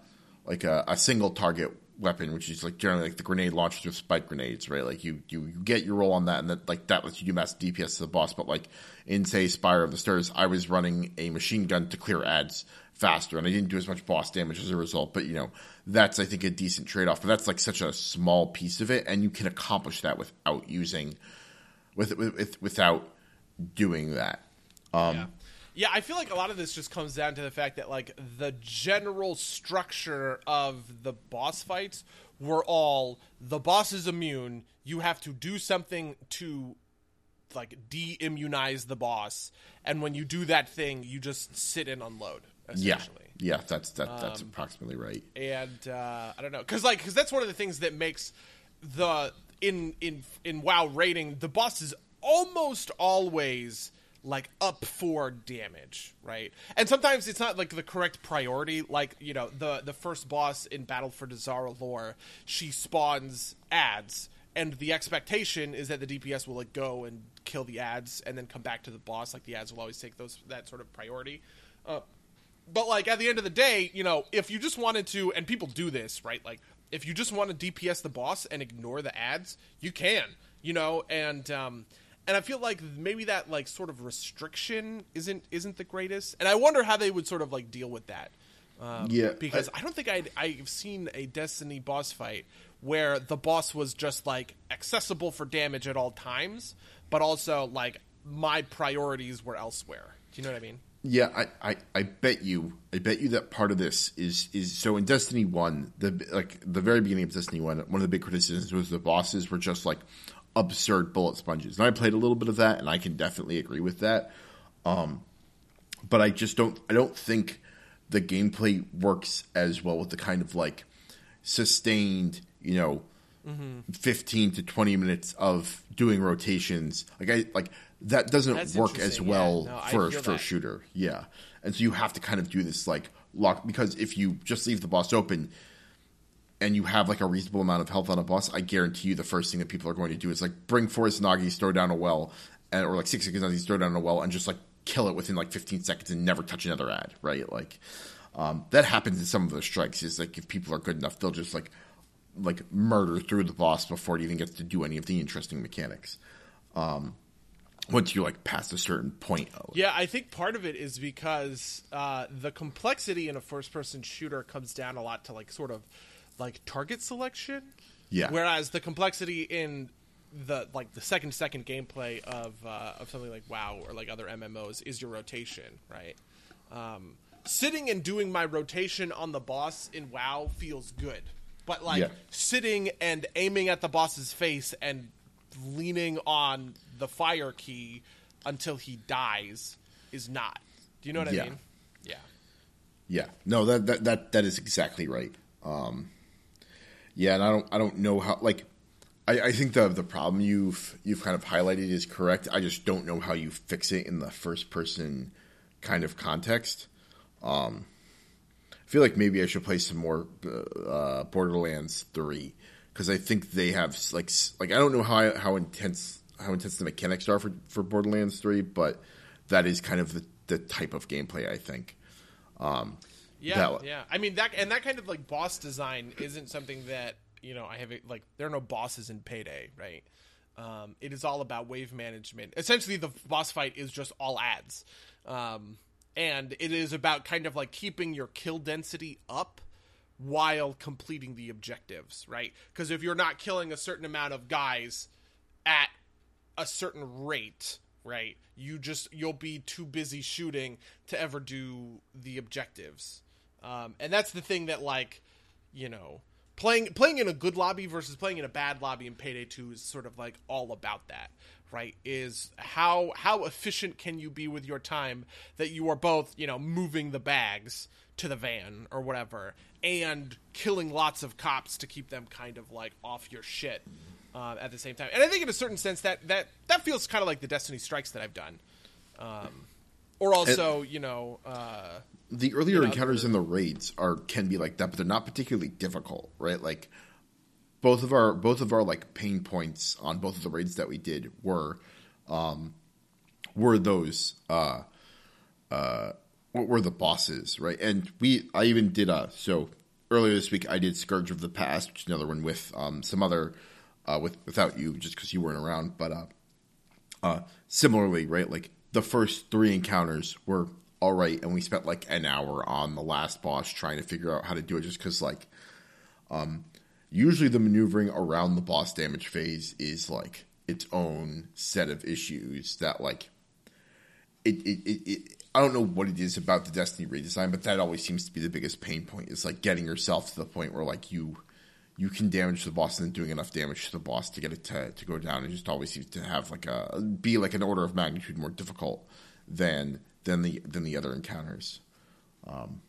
[SPEAKER 1] like a, a single target weapon, which is like generally like the grenade launchers with spike grenades, right? Like you, you, get your roll on that, and that like that lets you do mass DPS to the boss. But like in say Spire of the Stars, I was running a machine gun to clear ads faster, and I didn't do as much boss damage as a result. But you know that's I think a decent trade off. But that's like such a small piece of it, and you can accomplish that without using with, with, with without doing that. Um,
[SPEAKER 2] yeah. Yeah, I feel like a lot of this just comes down to the fact that like the general structure of the boss fights were all the boss is immune. You have to do something to like de-immunize the boss, and when you do that thing, you just sit and unload.
[SPEAKER 1] Yeah,
[SPEAKER 2] Essentially.
[SPEAKER 1] yeah, that's that, that's approximately right.
[SPEAKER 2] and uh, I don't know, because like, because that's one of the things that makes the in in in WoW raiding the boss is almost always like up for damage, right? And sometimes it's not like the correct priority. Like you know, the the first boss in Battle for Dazar'alor, she spawns ads, and the expectation is that the DPS will like go and kill the ads and then come back to the boss. Like the ads will always take those that sort of priority. Uh, but like at the end of the day, you know, if you just wanted to, and people do this, right? Like if you just want to DPS the boss and ignore the ads, you can, you know, and um, and I feel like maybe that like sort of restriction isn't isn't the greatest, and I wonder how they would sort of like deal with that. Um,
[SPEAKER 1] Yeah,
[SPEAKER 2] because I, don't think I'd, I've seen a Destiny boss fight where the boss was just like accessible for damage at all times, but also like my priorities were elsewhere. Do you know what I mean?
[SPEAKER 1] Yeah, I, I, I bet you, I bet you that part of this is is so in Destiny One, the like the very beginning of Destiny One, one of the big criticisms was the bosses were just like absurd bullet sponges, and I played a little bit of that, and I can definitely agree with that. Um, but I just don't, I don't think the gameplay works as well with the kind of like sustained, you know, fifteen to twenty minutes of doing rotations. Like I like that doesn't
[SPEAKER 2] That's
[SPEAKER 1] work as well
[SPEAKER 2] yeah. No,
[SPEAKER 1] for for a shooter. Yeah, and so you have to kind of do this like lock because if you just leave the boss open and you have like a reasonable amount of health on a boss, I guarantee you the first thing that people are going to do is like bring four Nagis, throw down a well, and, or like six Nagis, throw down a well, and just like kill it within like 15 seconds and never touch another ad, right? Like um, that happens in some of those strikes. Is like if people are good enough, they'll just like like murder through the boss before it even gets to do any of the interesting mechanics. Um, once you like past a certain point,
[SPEAKER 2] Yeah, I think part of it is because uh, the complexity in a first-person shooter comes down a lot to like sort of like target selection.
[SPEAKER 1] Yeah.
[SPEAKER 2] Whereas the complexity in the like the second second gameplay of uh, of something like WoW or like other MMOs is your rotation, right? Um, sitting and doing my rotation on the boss in WoW feels good, but like
[SPEAKER 1] Yeah.
[SPEAKER 2] sitting and aiming at the boss's face and leaning on the fire key until he dies is not. Do you know what
[SPEAKER 1] Yeah.
[SPEAKER 2] I mean? Yeah.
[SPEAKER 1] Yeah, no, that that that, that is exactly right. Um, yeah, and I don't I don't know how like I, I think the the problem you've you've kind of highlighted is correct. I just don't know how you fix it in the first person kind of context. Um, I feel like maybe I should play some more uh, Borderlands three because I think they have like like I don't know how how intense how intense the mechanics are for for Borderlands three, but that is kind of the the type of gameplay I think.
[SPEAKER 2] Yeah, yeah. I mean that and that kind of like boss design isn't something that you know I have like there are no bosses in Payday, right? Um, it is all about wave management. Essentially, the boss fight is just all ads, um, and it is about kind of like keeping your kill density up while completing the objectives, right? Because if you're not killing a certain amount of guys at a certain rate, right? You just you'll be too busy shooting to ever do the objectives. Um, and that's the thing that like, you know, playing playing in a good lobby versus playing in a bad lobby in Payday 2 is sort of like all about that, right? Is how how efficient can you be with your time that you are both, you know, moving the bags to the van or whatever and killing lots of cops to keep them kind of like off your shit uh, at the same time. And I think in a certain sense that that that feels kind of like the Destiny strikes that I've done. Um, or also, you know, uh,
[SPEAKER 1] the earlier
[SPEAKER 2] know,
[SPEAKER 1] encounters
[SPEAKER 2] the-
[SPEAKER 1] in the raids are can be like that, but they're not particularly difficult, right? Like both of our both of our like pain points on both of the raids that we did were um were those uh uh what were the bosses, right? And we I even did uh so earlier this week I did Scourge of the Past, which is another one with um some other uh with without you just because you weren't around, but uh uh, similarly, right? Like the first three encounters were all right, and we spent like an hour on the last boss trying to figure out how to do it, just because like, um, usually the maneuvering around the boss damage phase is like its own set of issues that like, it it, it, it I don't know what it is about the Destiny redesign, but that always seems to be the biggest pain point. Is like getting yourself to the point where like you you can damage the boss and then doing enough damage to the boss to get it to, to go down. It just always seems to have like a be like an order of magnitude more difficult than than the than the other encounters. Um,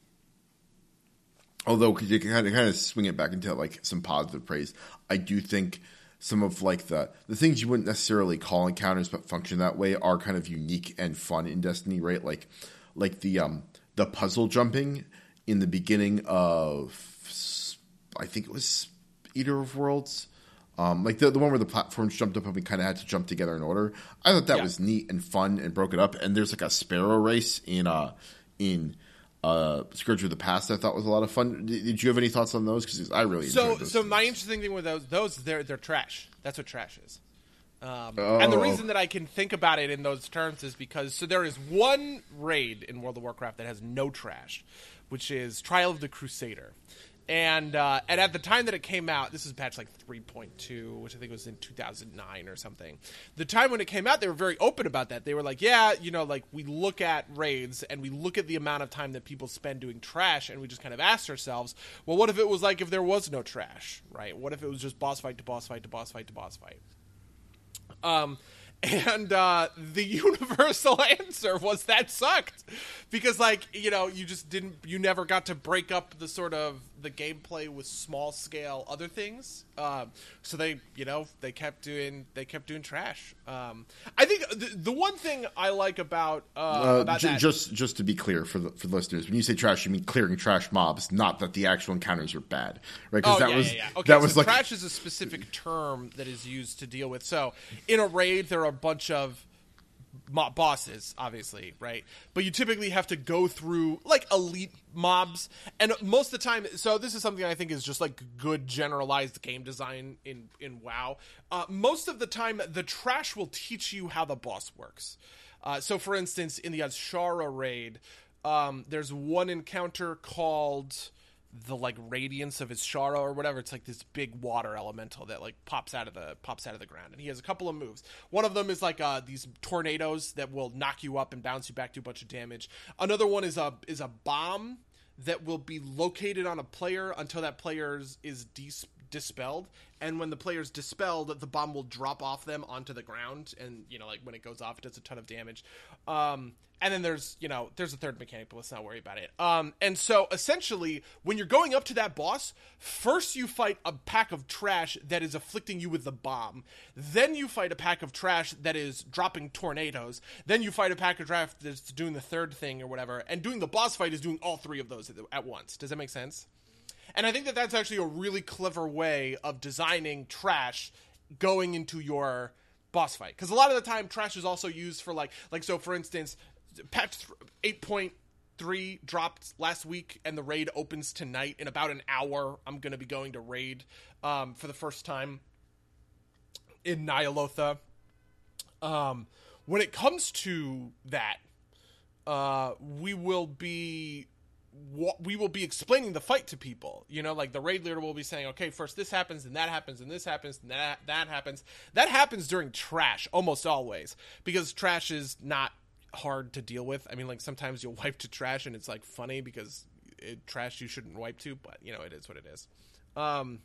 [SPEAKER 1] although, you can kind of kind of swing it back into like some positive praise, I do think some of like the the things you wouldn't necessarily call encounters but function that way are kind of unique and fun in Destiny, right? Like like the um the puzzle jumping in the beginning of I think it was Eater of Worlds. Um, like the the one where the platforms jumped up and we kind of had to jump together in order. I thought that
[SPEAKER 2] Yeah.
[SPEAKER 1] was neat and fun and broke it up. And there's like a sparrow race in uh in uh Scourge of the Past. I thought was a lot of fun. Did, did you have any thoughts on those? Because I really
[SPEAKER 2] so so
[SPEAKER 1] things.
[SPEAKER 2] my interesting thing with those those they're they're trash. That's what trash is. Um, And the
[SPEAKER 1] Oh.
[SPEAKER 2] reason that I can think about it in those terms is because so there is one raid in World of Warcraft that has no trash, which is Trial of the Crusader. And uh, and at the time that it came out, this is patch like 3.2, which I think was in 2009 or something. The time when it came out, they were very open about that. They were like, yeah, you know, like we look at raids and we look at the amount of time that people spend doing trash, and we just kind of asked ourselves, well, what if it was like if there was no trash, right? What if it was just boss fight to boss fight to boss fight to boss fight? Um, and uh, the [LAUGHS] universal answer was that sucked because, like, you know, you just didn't, you never got to break up the sort of the gameplay with small scale other things. Um, so they, you know, they kept doing, they kept doing trash. Um, I think the, the one thing I like about uh,
[SPEAKER 1] Uh,
[SPEAKER 2] about that,
[SPEAKER 1] just just to be clear for the, for the listeners, when you say trash, you mean clearing trash mobs, not that the actual encounters are bad, right? Because
[SPEAKER 2] Oh,
[SPEAKER 1] that
[SPEAKER 2] yeah,
[SPEAKER 1] was
[SPEAKER 2] yeah, yeah. Okay,
[SPEAKER 1] that was like
[SPEAKER 2] trash is a specific term that is used to deal with. So in a raid, there are a bunch of bosses, obviously, right? But you typically have to go through like elite mobs, and most of the time. So this is something I think is just like good generalized game design in in WoW. Uh, most of the time, the trash will teach you how the boss works. Uh, so, for instance, in the Azshara raid, um, there's one encounter called the like radiance of Azshara or whatever. It's like this big water elemental that like pops out of the pops out of the ground, and he has a couple of moves. One of them is like uh, these tornadoes that will knock you up and bounce you back to a bunch of damage. Another one is a is a bomb that will be located on a player until that player's is dispelled and when the player's dispelled the bomb will drop off them onto the ground and you know like when it goes off it does a ton of damage. Um and then there's you know there's a third mechanic but let's not worry about it. Um and so essentially when you're going up to that boss first you fight a pack of trash that is afflicting you with the bomb. Then you fight a pack of trash that is dropping tornadoes. Then you fight a pack of trash that's doing the third thing or whatever. And doing the boss fight is doing all three of those at, at once. Does that make sense and I think that that's actually a really clever way of designing trash going into your boss fight. Because a lot of the time, trash is also used for like, like so. For instance, patch eight point 3 dropped last week, and the raid opens tonight. In about an hour, I'm going to be going to raid um, for the first time in Ny'alotha. Um, when it comes to that, uh, we will be we will be explaining the fight to people. You know, like the raid leader will be saying, "Okay, first this happens, and that happens, and this happens, and that that happens." That happens during trash almost always because trash is not hard to deal with. I mean, like sometimes you'll [LAUGHS] wipe to trash, and it's like funny because it, trash you shouldn't wipe to, but you know it is what it is. Um,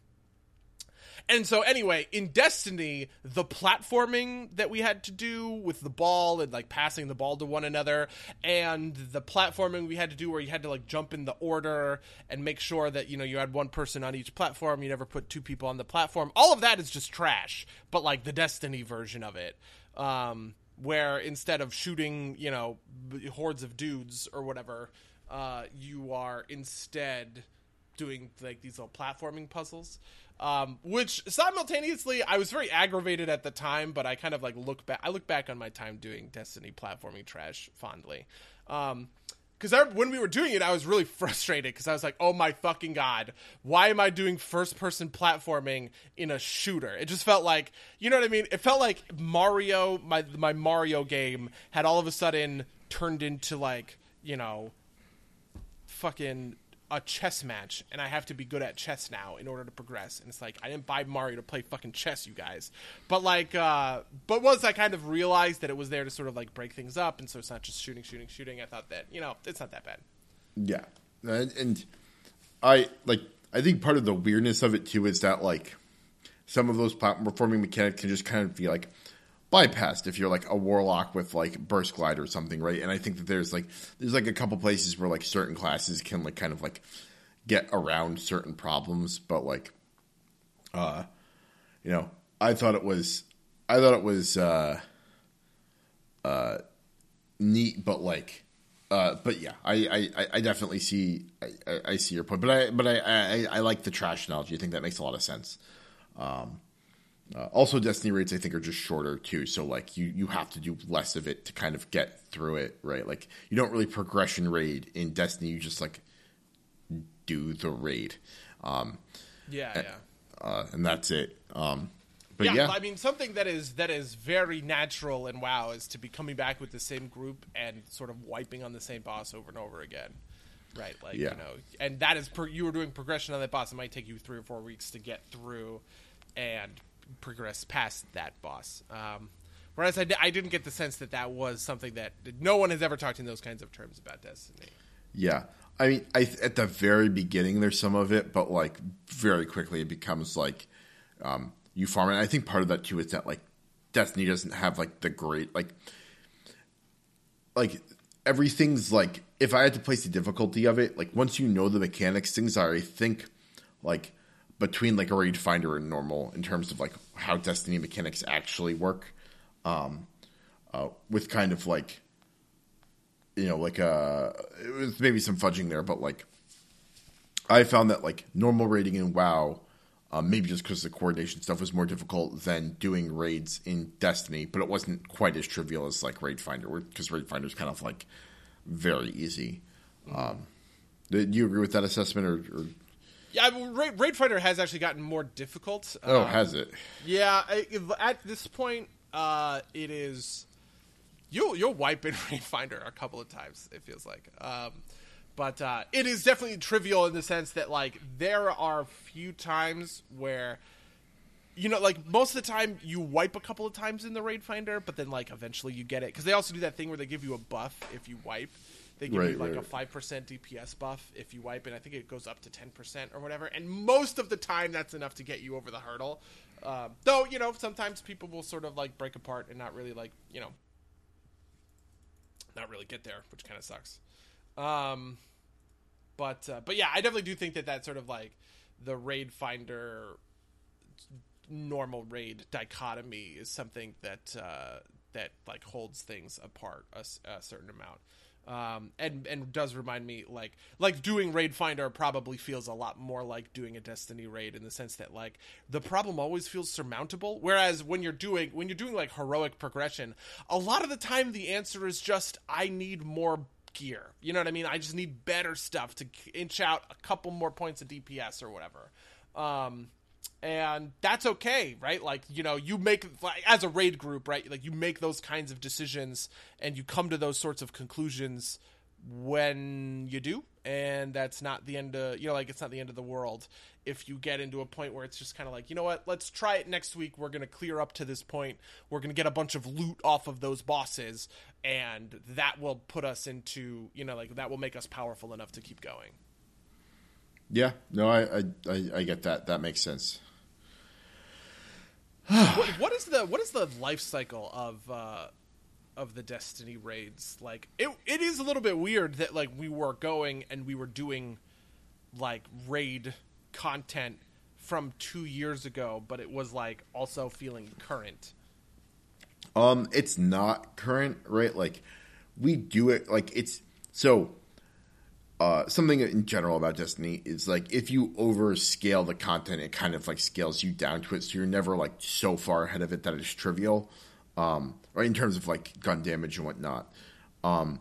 [SPEAKER 2] and so anyway, in Destiny, the platforming that we had to do with the ball and like passing the ball to one another and the platforming we had to do where you had to like jump in the order and make sure that you know you had one person on each platform, you never put two people on the platform. All of that is just trash, but like the Destiny version of it. Um where instead of shooting, you know, hordes of dudes or whatever, uh, you are instead doing like these little platforming puzzles um, which simultaneously I was very aggravated at the time, but I kind of like look back. I look back on my time doing Destiny platforming trash fondly. Um, because when we were doing it, I was really [LAUGHS] frustrated because I was like, "Oh my fucking god, why am I doing first-person platforming in a shooter?" It just felt like, you know what I mean? It felt like Mario, my my Mario game, had all of a sudden turned into like, you know, fucking a chess match and I have to be good at chess now in order to progress. And it's like I didn't buy Mario to play fucking chess, you guys. But like uh but once I kind of realized that it was there to sort of like break things up and so it's not just shooting, shooting, shooting, I thought that, you know, it's not that bad.
[SPEAKER 1] Yeah. And, and I like I think part of the weirdness of it too is that like some of those platforming mechanics can just kind of be like bypassed if you're like a warlock with like burst glide or something, right? And I think that there's like there's like a couple places where like certain classes can like kind of like get around certain problems, but like uh you know, I thought it was I thought it was uh uh neat but like uh, but yeah, I, I, I definitely see I, I, see your point, but I but I, I, I like the trash analogy. I think that makes a lot of sense. Um, uh, also, Destiny raids I think are just shorter too, so like you you have to do less of it to kind of get through it, right? Like you don't really progression raid in Destiny; you just like do the raid. Um,
[SPEAKER 2] yeah,
[SPEAKER 1] and,
[SPEAKER 2] yeah,
[SPEAKER 1] uh, and that's it. Um, but yeah,
[SPEAKER 2] yeah, I mean something that is that is very natural in WoW is to be coming back with the same group and sort of wiping on the same boss over and over again right? Like yeah. you know, and that is per, you were doing progression on that boss. It might take you three or four weeks to get through, and progress past that boss. Um, whereas I, I didn't get the sense that that was something that no one has ever talked in those kinds of terms about Destiny.
[SPEAKER 1] Yeah. I mean, I, at the very beginning, there's some of it, but like very quickly, it becomes like um, you farm. And I think part of that too is that like Destiny doesn't have like the great like like everything's like if I had to place the difficulty of it, like once you know the mechanics, things are I think like between like a raid finder and normal in terms of like how destiny mechanics actually work um uh, with kind of like you know like uh maybe some fudging there but like i found that like normal raiding in wow um, maybe just because the coordination stuff was more difficult than doing raids in Destiny, but it wasn't quite as trivial as like Raid Finder, because Raid Finder is kind of like very easy. Um, do you agree with that assessment, or, or
[SPEAKER 2] yeah, Raid, Raid Finder has actually gotten more difficult.
[SPEAKER 1] Oh, uh, has it?
[SPEAKER 2] Yeah, at this point, uh, it is. You'll you'll wipe in [LAUGHS] Raid Finder a couple of times. It feels like, um, but uh, it is definitely trivial in the sense that like there are few times where. You know, like most of the time, you wipe a couple of times in the raid finder, but then like eventually you get it because they also do that thing where they give you a buff if you wipe. They give right, you like right. a five percent DPS buff if you wipe, and I think it goes up to ten percent or whatever. And most of the time, that's enough to get you over the hurdle. Um, though you know, sometimes people will sort of like break apart and not really like you know, not really get there, which kind of sucks. Um, but uh, but yeah, I definitely do think that that sort of like the raid finder normal raid dichotomy is something that uh, that like holds things apart a, a certain amount um, and and does remind me like like doing raid finder probably feels a lot more like doing a destiny raid in the sense that like the problem always feels surmountable whereas when you're doing when you're doing like heroic progression a lot of the time the answer is just i need more gear. You know what I mean? I just need better stuff to inch out a couple more points of DPS or whatever. Um, and that's okay, right? Like, you know, you make like, as a raid group, right? Like you make those kinds of decisions and you come to those sorts of conclusions when you do and that's not the end of you know like it's not the end of the world if you get into a point where it's just kind of like you know what? Let's try it next week. We're going to clear up to this point. We're going to get a bunch of loot off of those bosses and that will put us into you know like that will make us powerful enough to keep going.
[SPEAKER 1] Yeah. No i i, I get that. That makes sense [SIGHS]
[SPEAKER 2] what, what is the what is the life cycle of uh of the Destiny raids. Like it it is a little bit weird that like we were going and we were doing like raid content from 2 years ago, but it was like also feeling current.
[SPEAKER 1] Um it's not current, right? Like we do it like it's so uh, something in general about Destiny is like if you overscale the content, it kind of like scales you down to it, so you're never like so far ahead of it that it's trivial um, right in terms of like gun damage and whatnot. Um,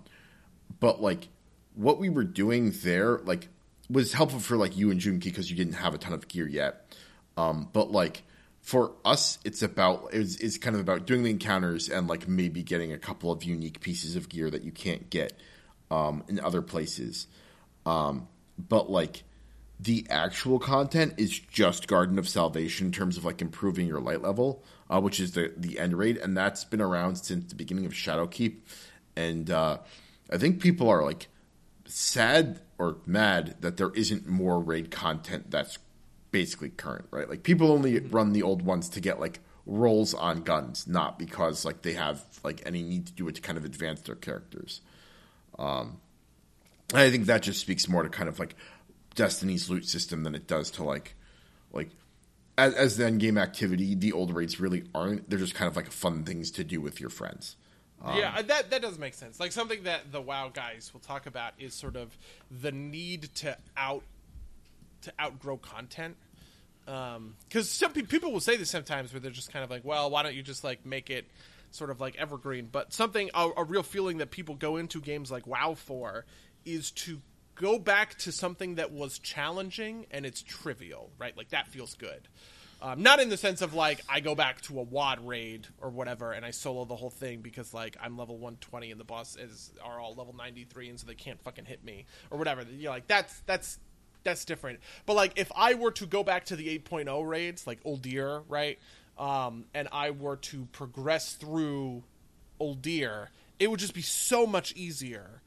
[SPEAKER 1] but like what we were doing there, like was helpful for like you and Junki because you didn't have a ton of gear yet. Um, but like for us, it's about it's, it's kind of about doing the encounters and like maybe getting a couple of unique pieces of gear that you can't get um, in other places. Um, but like the actual content is just Garden of Salvation in terms of like improving your light level uh, which is the the end raid, and that's been around since the beginning of Shadowkeep. And uh, I think people are like sad or mad that there isn't more raid content that's basically current, right? Like people only run the old ones to get like rolls on guns, not because like they have like any need to do it to kind of advance their characters. Um, I think that just speaks more to kind of like Destiny's loot system than it does to like like as, as the end game activity, the old raids really aren't. They're just kind of like fun things to do with your friends.
[SPEAKER 2] Um, yeah, that that does make sense. Like something that the WoW guys will talk about is sort of the need to out to outgrow content. Because um, some pe- people will say this sometimes, where they're just kind of like, "Well, why don't you just like make it sort of like evergreen?" But something a, a real feeling that people go into games like WoW for is to go back to something that was challenging and it's trivial, right? Like that feels good. Um, not in the sense of like I go back to a wad raid or whatever and I solo the whole thing because like I'm level 120 and the boss is are all level 93 and so they can't fucking hit me or whatever. You know, like that's that's that's different. But like if I were to go back to the 8.0 raids like Uldir, right? Um, and I were to progress through Uldir, it would just be so much easier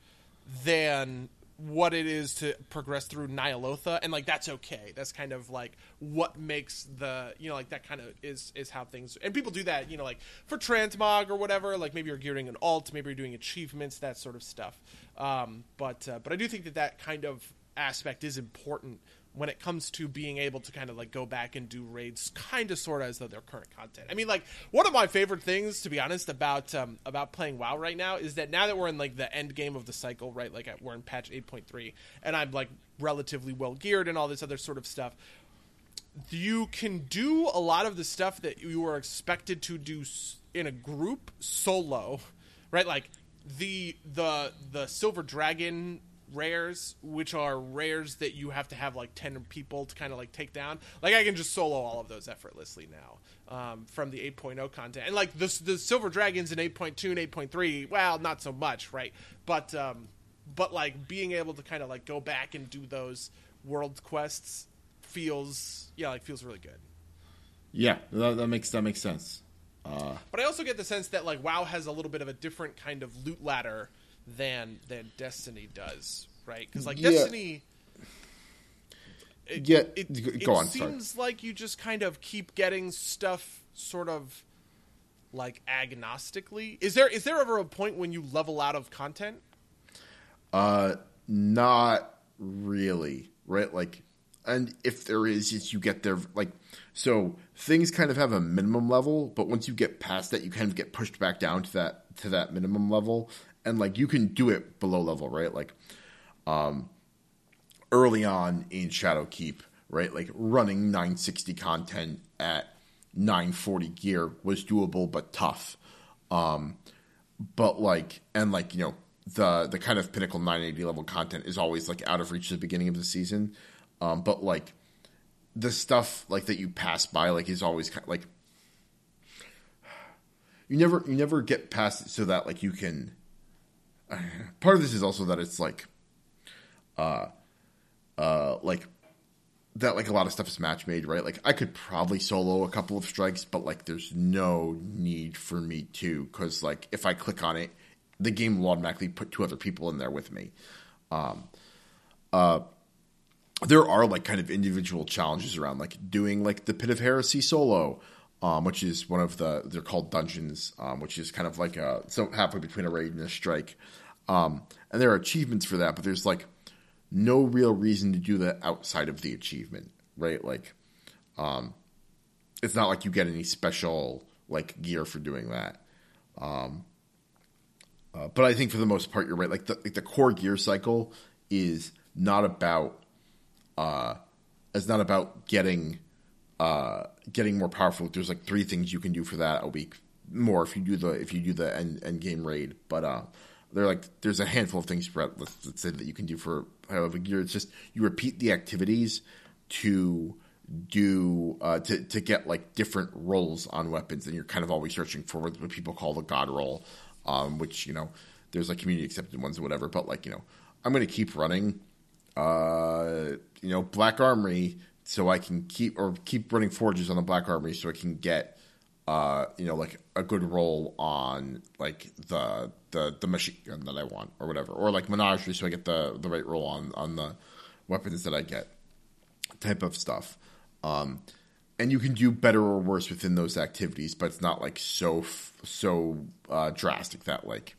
[SPEAKER 2] than what it is to progress through Ny'alotha, and like that's okay. That's kind of like what makes the you know like that kind of is is how things and people do that you know like for transmog or whatever. Like maybe you're gearing an alt, maybe you're doing achievements, that sort of stuff. Um, but uh, but I do think that that kind of aspect is important when it comes to being able to kind of like go back and do raids kind of sort of as though they're current content. I mean like one of my favorite things to be honest about um, about playing WoW right now is that now that we're in like the end game of the cycle, right? Like we're in patch 8.3 and I'm like relatively well geared and all this other sort of stuff. You can do a lot of the stuff that you were expected to do in a group solo, right? Like the the the silver dragon rares, which are rares that you have to have like ten people to kind of like take down. Like I can just solo all of those effortlessly now um, from the 8.0 content, and like the the silver dragons in 8.2 and 8.3. Well, not so much, right? But um, but like being able to kind of like go back and do those world quests feels yeah like feels really good.
[SPEAKER 1] Yeah, that, that makes that makes sense.
[SPEAKER 2] Uh, but I also get the sense that like WoW has a little bit of a different kind of loot ladder than than Destiny does, right? Because like yeah. Destiny.
[SPEAKER 1] It, yeah, it,
[SPEAKER 2] it
[SPEAKER 1] on.
[SPEAKER 2] Seems
[SPEAKER 1] sorry.
[SPEAKER 2] like you just kind of keep getting stuff, sort of like agnostically. Is there is there ever a point when you level out of content?
[SPEAKER 1] Uh, not really. Right, like, and if there is, is you get there like so things kind of have a minimum level, but once you get past that, you kind of get pushed back down to that to that minimum level, and like you can do it below level, right? Like, um, early on in Shadowkeep, right? Like running 960 content at 940 gear was doable but tough. Um, but like, and like you know, the the kind of pinnacle 980 level content is always like out of reach at the beginning of the season. Um, but like the stuff like that you pass by like is always kind of, like you never you never get past it so that like you can. [LAUGHS] Part of this is also that it's like, uh, uh, like that like a lot of stuff is match made, right? Like I could probably solo a couple of strikes, but like there's no need for me to because like if I click on it, the game will automatically put two other people in there with me. Um, uh, there are like kind of individual challenges around like doing like the Pit of Heresy solo, um, which is one of the they're called dungeons, um, which is kind of like a so halfway between a raid and a strike. Um, and there are achievements for that, but there's like no real reason to do that outside of the achievement, right? Like, um, it's not like you get any special like gear for doing that. Um, uh, but I think for the most part, you're right. Like the like the core gear cycle is not about uh, not about getting uh, getting more powerful. There's like three things you can do for that a week more if you do the if you do the end, end game raid. But uh, they're like there's a handful of things let's, let's say that you can do for however gear. It's just you repeat the activities to do uh, to to get like different rolls on weapons, and you're kind of always searching for what people call the god roll, um, which you know there's like community accepted ones or whatever. But like you know, I'm to keep running, uh, you know, Black Armory so I can keep or keep running forges on the Black Armory so I can get uh, you know, like a good roll on like the the the machine gun that I want or whatever, or like menagerie, so I get the the right roll on on the weapons that I get, type of stuff. Um, and you can do better or worse within those activities, but it's not like so so uh, drastic that like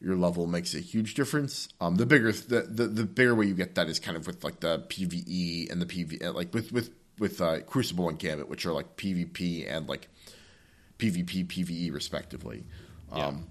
[SPEAKER 1] your level makes a huge difference. Um, the bigger the, the the bigger way you get that is kind of with like the PVE and the PV like with with with uh, Crucible and Gambit, which are like PvP and like PvP, PvE, respectively. Yeah. Um,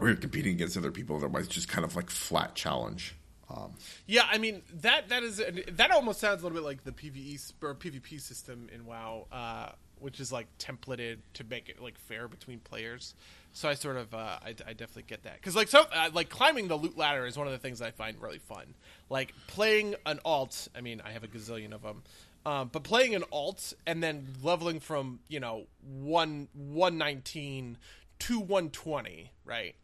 [SPEAKER 1] we're competing against other people. Otherwise, just kind of like flat challenge. Um,
[SPEAKER 2] yeah, I mean that that is that almost sounds a little bit like the PVE or PvP system in WoW, uh, which is like templated to make it like fair between players. So I sort of uh, I, I, definitely get that because like so uh, like climbing the loot ladder is one of the things I find really fun. Like playing an alt. I mean, I have a gazillion of them. Um, but playing an alt and then leveling from you know one one nineteen to one twenty, right?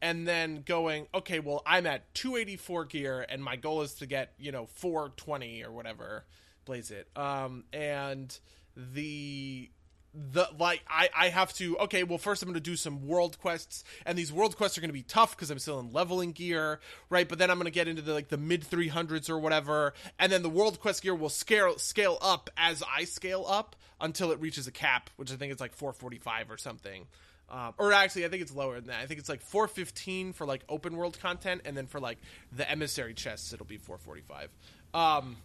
[SPEAKER 2] And then going, okay, well, I'm at two eighty four gear, and my goal is to get you know four twenty or whatever, blaze it. Um, and the the like I, I have to okay well first i'm going to do some world quests and these world quests are going to be tough because i'm still in leveling gear right? But then i'm going to get into the like the mid 300s or whatever and then the world quest gear will scale scale up as i scale up until it reaches a cap which i think is like 445 or something. Um, or actually i think it's lower than that. I think it's like 415 for like open world content and then for like the emissary chests it'll be 445 um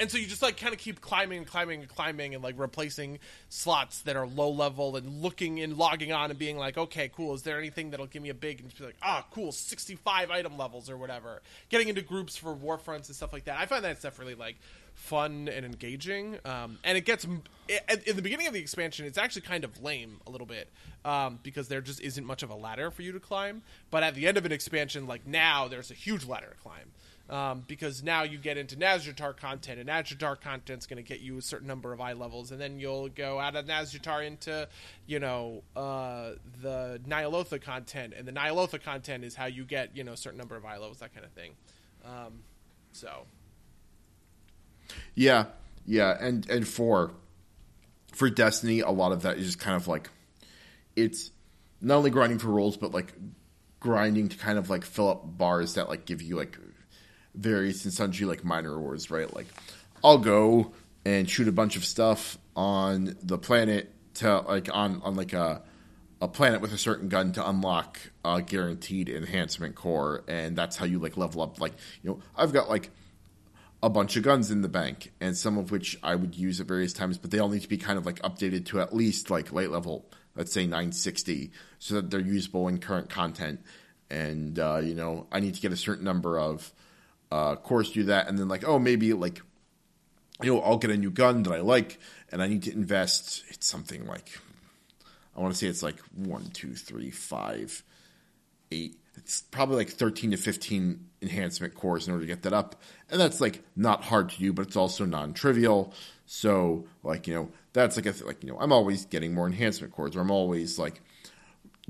[SPEAKER 2] and so you just like kind of keep climbing and climbing and climbing and like replacing slots that are low level and looking and logging on and being like okay cool is there anything that'll give me a big and just be like ah oh, cool 65 item levels or whatever. Getting into groups for warfronts and stuff like that. I find that stuff really like fun and engaging um, and it gets it, in the beginning of the expansion it's actually kind of lame a little bit um, because there just isn't much of a ladder for you to climb but at the end of an expansion like now there's a huge ladder to climb um, because now you get into Nazjatar content, and Nazjatar content is going to get you a certain number of eye levels, and then you'll go out of Nazjatar into, you know, uh, the Ny'alotha content, and the Ny'alotha content is how you get, you know, a certain number of eye levels, that kind of thing. Um, so,
[SPEAKER 1] yeah, yeah, and and for for Destiny, a lot of that is just kind of like it's not only grinding for rolls, but like grinding to kind of like fill up bars that like give you like various and sundry like minor rewards, right? Like I'll go and shoot a bunch of stuff on the planet to like on on like a a planet with a certain gun to unlock a guaranteed enhancement core, and that's how you like level up. Like you know, I've got like a bunch of guns in the bank, and some of which I would use at various times, but they all need to be kind of like updated to at least like late level, let's say 960, so that they're usable in current content. And uh, you know, I need to get a certain number of uh, course do that, and then like, oh, maybe like, you know, I'll get a new gun that I like, and I need to invest. It's something like, I want to say it's like one, two, three, five, eight. It's probably like 13 to 15 enhancement cores in order to get that up. And that's like not hard to do, but it's also non trivial. So, like, you know, that's like a, th- like, you know, I'm always getting more enhancement cores, or I'm always like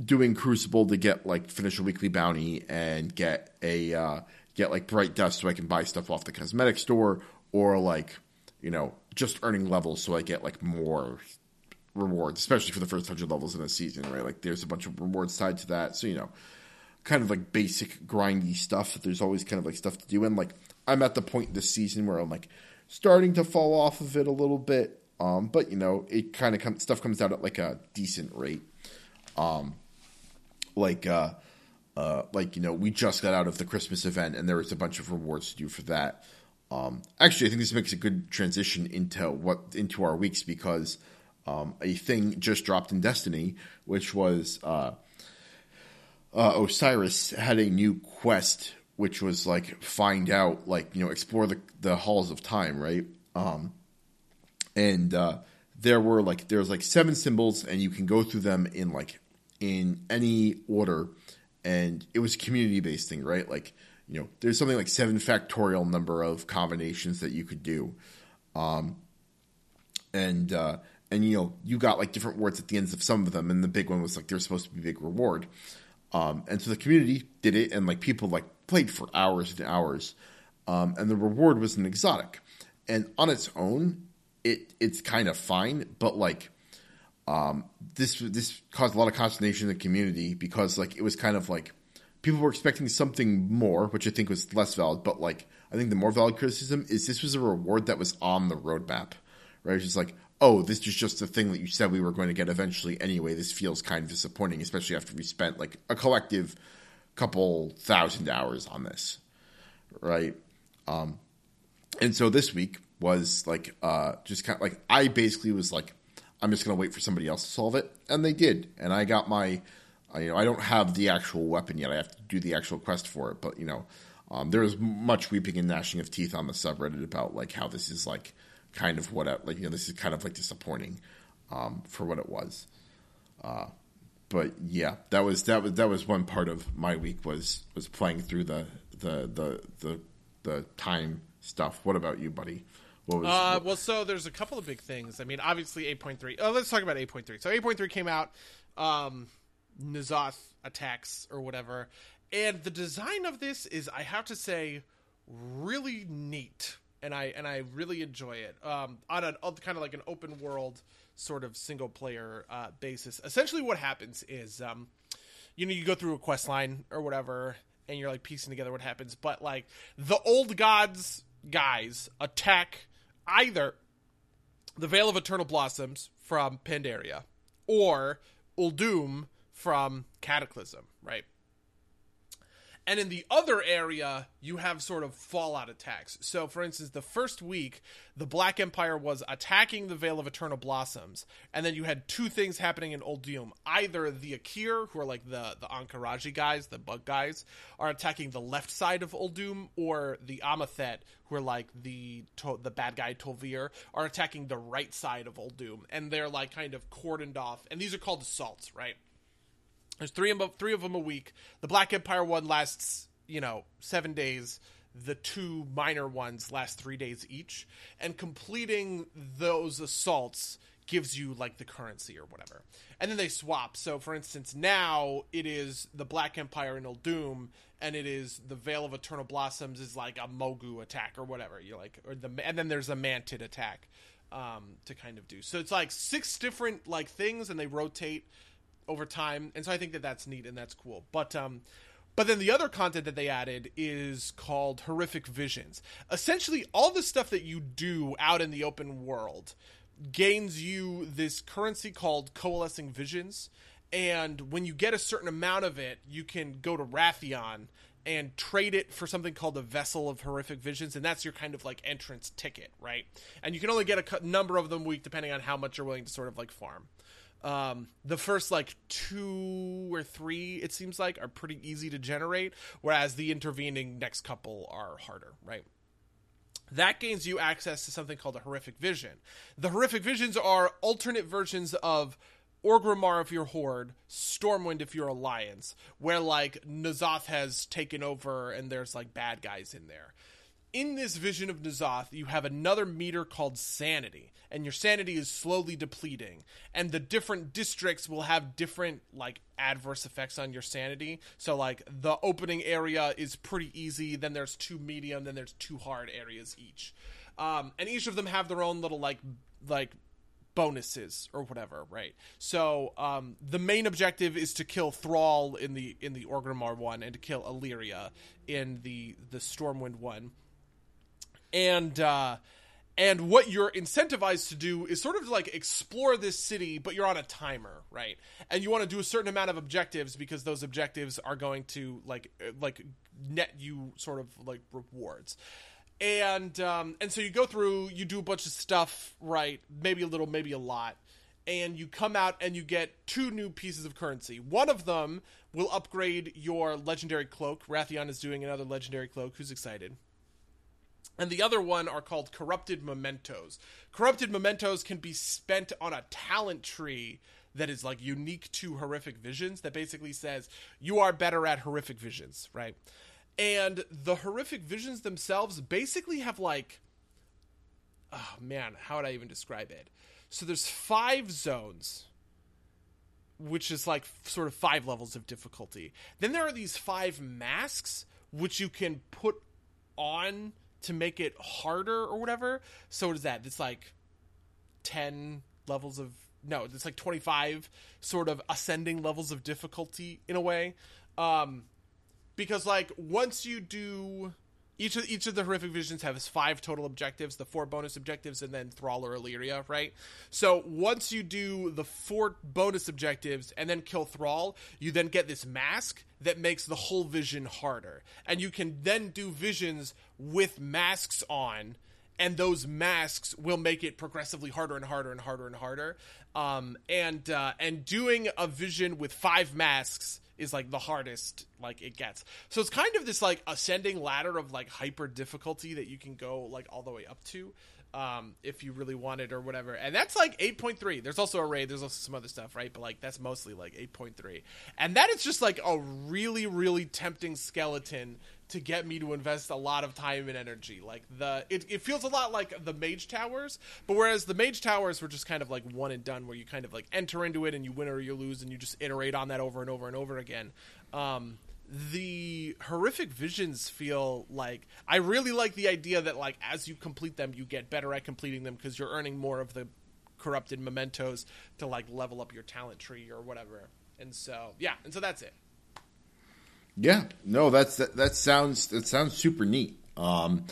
[SPEAKER 1] doing Crucible to get like finish a weekly bounty and get a, uh, get like bright dust so I can buy stuff off the cosmetic store, or like, you know, just earning levels so I get like more rewards, especially for the first hundred levels in a season, right? Like there's a bunch of rewards tied to that. So, you know, kind of like basic grindy stuff. There's always kind of like stuff to do. And like I'm at the point this season where I'm like starting to fall off of it a little bit. Um, but you know, it kind of comes stuff comes out at like a decent rate. Um, like uh, uh, like you know, we just got out of the Christmas event, and there was a bunch of rewards to do for that. Um, actually, I think this makes a good transition into what into our weeks because um, a thing just dropped in Destiny, which was uh, uh, Osiris had a new quest, which was like find out, like you know, explore the the halls of time, right? Um, and uh, there were like there's like seven symbols, and you can go through them in like in any order, and it was a community based thing, right? Like you know, there's something like seven factorial number of combinations that you could do, um, and uh, and you know, you got like different words at the ends of some of them, and the big one was like there's supposed to be a big reward. Um, and so the community did it, and like people like played for hours and hours, um, and the reward was an exotic. And on its own, it it's kind of fine, but like um, this this caused a lot of consternation in the community because like it was kind of like people were expecting something more, which I think was less valid. But like I think the more valid criticism is this was a reward that was on the roadmap, right? It's just like oh, this is just the thing that you said we were going to get eventually anyway. This feels kind of disappointing, especially after we spent like a collective couple thousand hours on this, right? Um, and so this week was like uh, just kind of like I basically was like, I'm just going to wait for somebody else to solve it, and they did, and I got my, you know, I don't have the actual weapon yet. I have to do the actual quest for it, but you know, um, there was much weeping and gnashing of teeth on the subreddit about like how this is like kind of what I, like you know this is kind of like disappointing um, for what it was. Uh, but yeah, that was that was that was one part of my week was was playing through the the the the, the time stuff. What about you, buddy? What
[SPEAKER 2] was, uh, well, so there's a couple of big things. I mean, obviously 8.3. Oh, let's talk about 8.3. So 8.3 came out, um, N'Zoth attacks or whatever, and the design of this is, I have to say, really neat and I and I really enjoy it um, on a kind of like an open world sort of single player uh, basis. Essentially, what happens is, um, you know, you go through a quest line or whatever, and you're like piecing together what happens. But like the old gods guys attack either the Vale of Eternal Blossoms from Pandaria or Uldum from Cataclysm, right? And in the other area, you have sort of fallout attacks. So, for instance, the first week, the Black Empire was attacking the Vale of Eternal Blossoms, and then you had two things happening in Uldum. Either the Akir, who are like the, the Ahn'Qiraji guys, the bug guys, are attacking the left side of Uldum, or the Amathet, who are like the the bad guy Tol'vir, are attacking the right side of Uldum. And they're like kind of cordoned off. And these are called assaults, right? There's three of them, three of them a week. The Black Empire one lasts, you know, seven days. The two minor ones last three days each, and completing those assaults gives you like the currency or whatever. And then they swap. So, for instance, now it is the Black Empire in Uldum, and it is the Vale of Eternal Blossoms is like a Mogu attack or whatever. You're like, or the and then there's a Mantid attack um, to kind of do. So it's like six different like things, and they rotate over time, and so I think that that's neat and that's cool. But um, but then the other content that they added is called horrific visions. Essentially, all the stuff that you do out in the open world gains you this currency called coalescing visions. And when you get a certain amount of it, you can go to Wrathion and trade it for something called a vessel of horrific visions and that's your kind of like entrance ticket right and you can only get a number of them a week depending on how much you're willing to sort of like farm um, the first like two or three, it seems like, are pretty easy to generate, whereas the intervening next couple are harder, right? That gains you access to something called a horrific vision. The horrific visions are alternate versions of Orgrimmar if you're Horde, Stormwind if you're Alliance, where like N'Zoth has taken over and there's like bad guys in there. In this vision of N'Zoth, you have another meter called Sanity, and your sanity is slowly depleting. And the different districts will have different like adverse effects on your sanity. So like the opening area is pretty easy, then there's two medium, then there's two hard areas each. Um, and each of them have their own little like like bonuses or whatever, right? So um, the main objective is to kill Thrall in the in the Orgrimmar one, and to kill Alleria in the the Stormwind one. And uh, and what you're incentivized to do is sort of like explore this city, but you're on a timer, right? And you want to do a certain amount of objectives because those objectives are going to like like net you sort of like rewards and um, and so you go through, you do a bunch of stuff, right? Maybe a little, maybe a lot, and you come out and you get two new pieces of currency. One of them will upgrade your legendary cloak. Wrathion is doing another legendary cloak. Who's excited? And the other one are called corrupted mementos. Corrupted mementos can be spent on a talent tree that is like unique to horrific visions that basically says you are better at horrific visions, right? and the horrific visions themselves basically have like oh man how would i even describe it so there's five zones which is like sort of five levels of difficulty then there are these five masks which you can put on to make it harder or whatever so what is that? It's like 10 levels of no it's like 25 sort of ascending levels of difficulty in a way. Um because like once you do each of each of the horrific visions has five total objectives, the four bonus objectives, and then Thrall or Alleria, right? So once you do the four bonus objectives and then kill Thrall, you then get this mask that makes the whole vision harder, and you can then do visions with masks on. And those masks will make it progressively harder and harder and harder and harder. Um, and uh, and doing a vision with five masks is like the hardest like it gets. So it's kind of this like ascending ladder of like hyper difficulty that you can go like all the way up to um if you really want it or whatever. And that's like 8.3. There's also a raid, there's also some other stuff, right? But like that's mostly like 8.3. And that is just like a really really tempting skeleton to get me to invest a lot of time and energy. Like the it, it feels a lot like the Mage Towers, but whereas the Mage Towers were just kind of like one and done, where you kind of like enter into it and you win or you lose, and you just iterate on that over and over and over again. Um, the horrific visions feel like I really like the idea that like as you complete them, you get better at completing them because you're earning more of the corrupted mementos to like level up your talent tree or whatever. And so yeah, and so that's it.
[SPEAKER 1] Yeah, no, that's that, that sounds that sounds super neat. Um,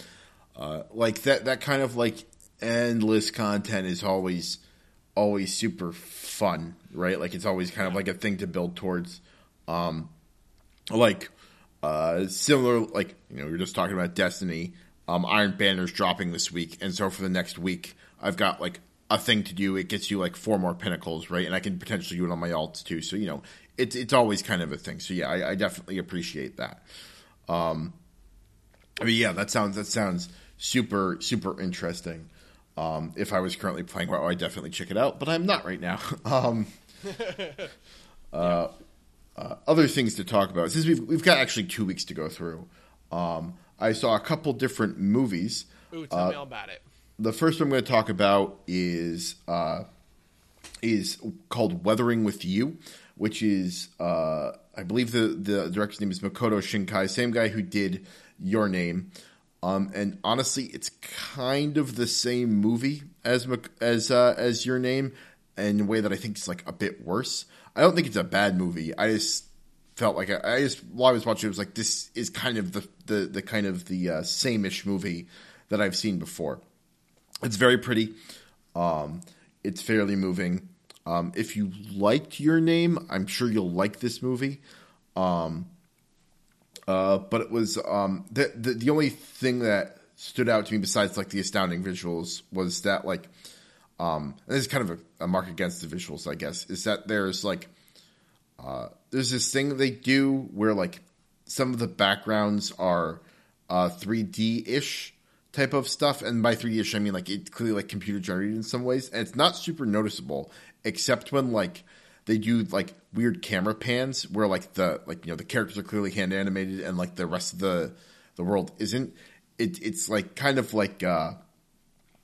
[SPEAKER 1] uh, like that that kind of like endless content is always always super fun, right? Like it's always kind of like a thing to build towards. Um, like uh, similar, like you know, we are just talking about Destiny. Um, Iron Banner's dropping this week, and so for the next week, I've got like a thing to do. It gets you like four more pinnacles, right? And I can potentially do it on my alts too. So you know, it's it's always kind of a thing. So yeah, I, I definitely appreciate that. Um, I mean, yeah, that sounds that sounds super super interesting. Um, if I was currently playing WoW, I'd definitely check it out, but I'm not right now. [LAUGHS] um, [LAUGHS] uh, uh, other things to talk about since we've we've got actually two weeks to go through. Um, I saw a couple different movies.
[SPEAKER 2] Ooh, tell uh, me all about it.
[SPEAKER 1] The first one I'm going to talk about is uh, is called Weathering with You which is uh, I believe the the director's name is Makoto Shinkai, same guy who did Your Name. Um, and honestly, it's kind of the same movie as as uh, as Your Name, in a way that I think is like a bit worse. I don't think it's a bad movie. I just felt like I, I just while I was watching, it was like this is kind of the the, the kind of the uh, same-ish movie that I've seen before. It's very pretty. Um, it's fairly moving. Um, if you liked your name, I'm sure you'll like this movie. Um, uh, but it was um, the, the, the only thing that stood out to me besides like the astounding visuals was that like um, this is kind of a, a, mark against the visuals, I guess, is that there's like uh, there's this thing they do where like some of the backgrounds are uh, 3D ish type of stuff, and by 3D ish I mean like it's clearly like computer generated in some ways, and it's not super noticeable except when like they do like weird camera pans where like the like you know the characters are clearly hand animated and like the rest of the the world isn't. It, it's like kind of like uh,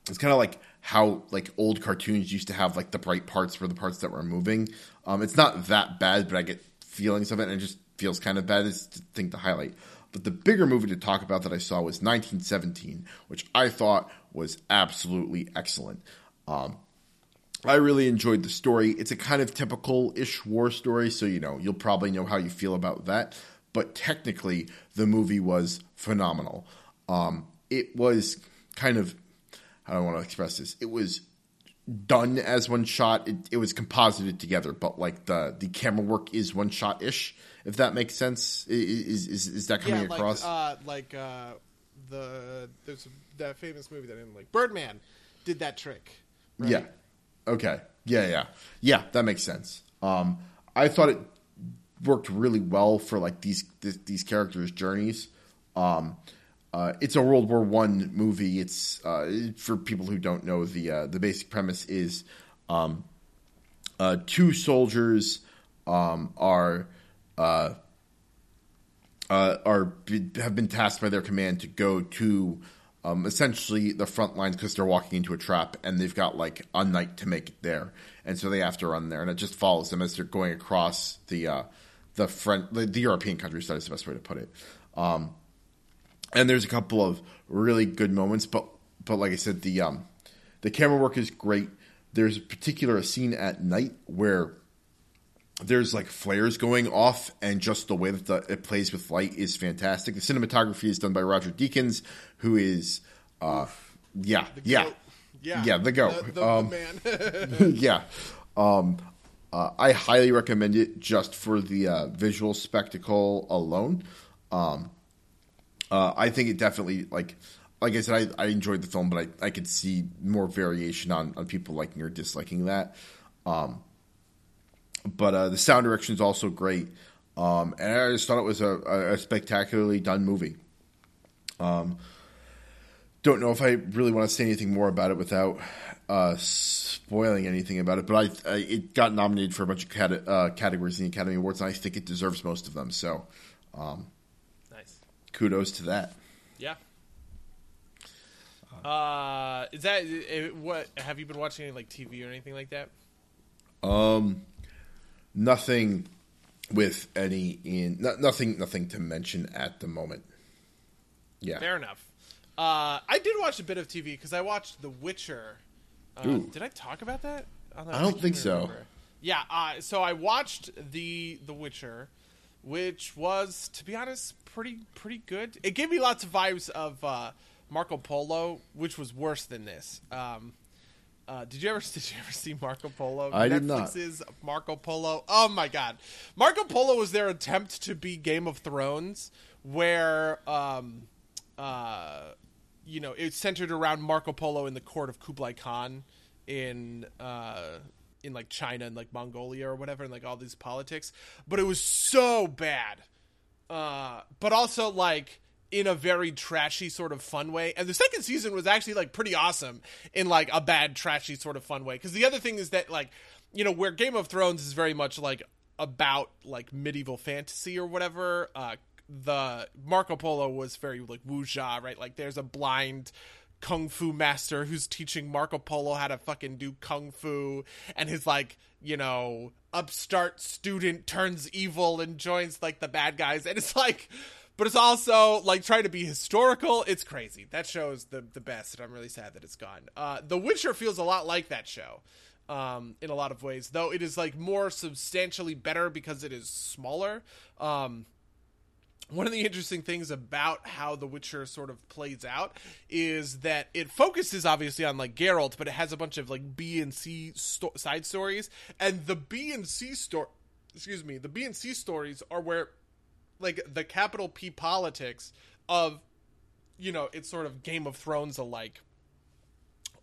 [SPEAKER 1] it's kind of like how like old cartoons used to have like the bright parts for the parts that were moving. Um, it's not that bad, but I get feelings of it, and it just feels kind of bad. Is the thing to highlight. But the bigger movie to talk about that I saw was 1917, which I thought was absolutely excellent. Um, I really enjoyed the story. It's a kind of typical ish war story, so you know, you'll probably know how you feel about that. But technically, the movie was phenomenal. Um, it was kind of, I don't want to express this? It was done as one shot. It, it was composited together, but like the, the camera work is one shot ish, if that makes sense. Is, is, is that coming
[SPEAKER 2] yeah, like,
[SPEAKER 1] across?
[SPEAKER 2] Uh, like uh, the there's that famous movie that in like Birdman did that trick. Right?
[SPEAKER 1] Yeah. Okay. Yeah, yeah. Yeah, that makes sense. Um, I thought it worked really well for like these th- these characters' journeys. Um, uh, it's a World War One movie. It's uh, for people who don't know the uh, the basic premise is um, uh, two soldiers um, are uh, uh, are have been tasked by their command to go to um, essentially the front lines because they're walking into a trap and they've got like a night to make it there, and so they have to run there, and it just follows them as they're going across the uh, the front the, the European countryside is the best way to put it. Um, and there's a couple of really good moments, but but like I said, the um, the camera work is great. There's a particular scene at night where there's like flares going off, and just the way that the, it plays with light is fantastic. The cinematography is done by Roger Deakins, who is, uh, yeah, yeah.
[SPEAKER 2] Yeah,
[SPEAKER 1] yeah, the goat.
[SPEAKER 2] the, the,
[SPEAKER 1] Um,
[SPEAKER 2] the man. [LAUGHS]
[SPEAKER 1] yeah. Um, uh, I highly recommend it just for the uh, visual spectacle alone. Um, uh, I think it definitely like like I said, I, I enjoyed the film, but I, I could see more variation on, on people liking or disliking that. Um, but uh, the sound direction is also great, um, and I just thought it was a, a, spectacularly done movie. Um, don't know if I really want to say anything more about it without uh, spoiling anything about it, but I, I it got nominated for a bunch of cate- uh, categories in the Academy Awards, and I think it deserves most of them. So, um,
[SPEAKER 2] nice.
[SPEAKER 1] kudos to that.
[SPEAKER 2] Yeah. Uh, is that eh, what? Have you been watching any like TV or anything like that?
[SPEAKER 1] Um, nothing with any in no, nothing nothing to mention at the moment. Yeah,
[SPEAKER 2] Fair enough. Uh, I did watch a bit of TV because I watched The Witcher. Uh, did I talk about that?
[SPEAKER 1] I don't
[SPEAKER 2] can't
[SPEAKER 1] think so.
[SPEAKER 2] remember. Yeah. Uh, so I watched the The Witcher, which was, to be honest, pretty pretty good. It gave me lots of vibes of uh, Marco Polo, which was worse than this. Um, uh, did you ever [LAUGHS] did you ever see Marco Polo?
[SPEAKER 1] I did not.
[SPEAKER 2] Netflix's Marco Polo. Oh my god, Marco Polo was their attempt to be Game of Thrones, where um, uh, you know it's centered around Marco Polo in the court of Kublai Khan in uh, in like China and like Mongolia or whatever, and like all these politics. But it was so bad, uh, but also like in a very trashy sort of fun way. And the second season was actually like pretty awesome in like a bad trashy sort of fun way. Because the other thing is that like you know where Game of Thrones is very much like about like medieval fantasy or whatever. Uh, the Marco Polo was very like wuxia, right? Like there's a blind kung fu master who's teaching Marco Polo how to fucking do kung fu, and his like you know upstart student turns evil and joins like the bad guys, and it's like. But it's also like trying to be historical. It's crazy. That show is the the best, and I'm really sad that it's gone. Uh, the Witcher feels a lot like that show, um, in a lot of ways. Though it is like more substantially better because it is smaller. Um, one of the interesting things about how The Witcher sort of plays out is that it focuses obviously on like Geralt, but it has a bunch of like B and C sto- side stories, and the B and C story, excuse me, the B and C stories are where like the capital P politics of you know it's sort of Game of Thrones alike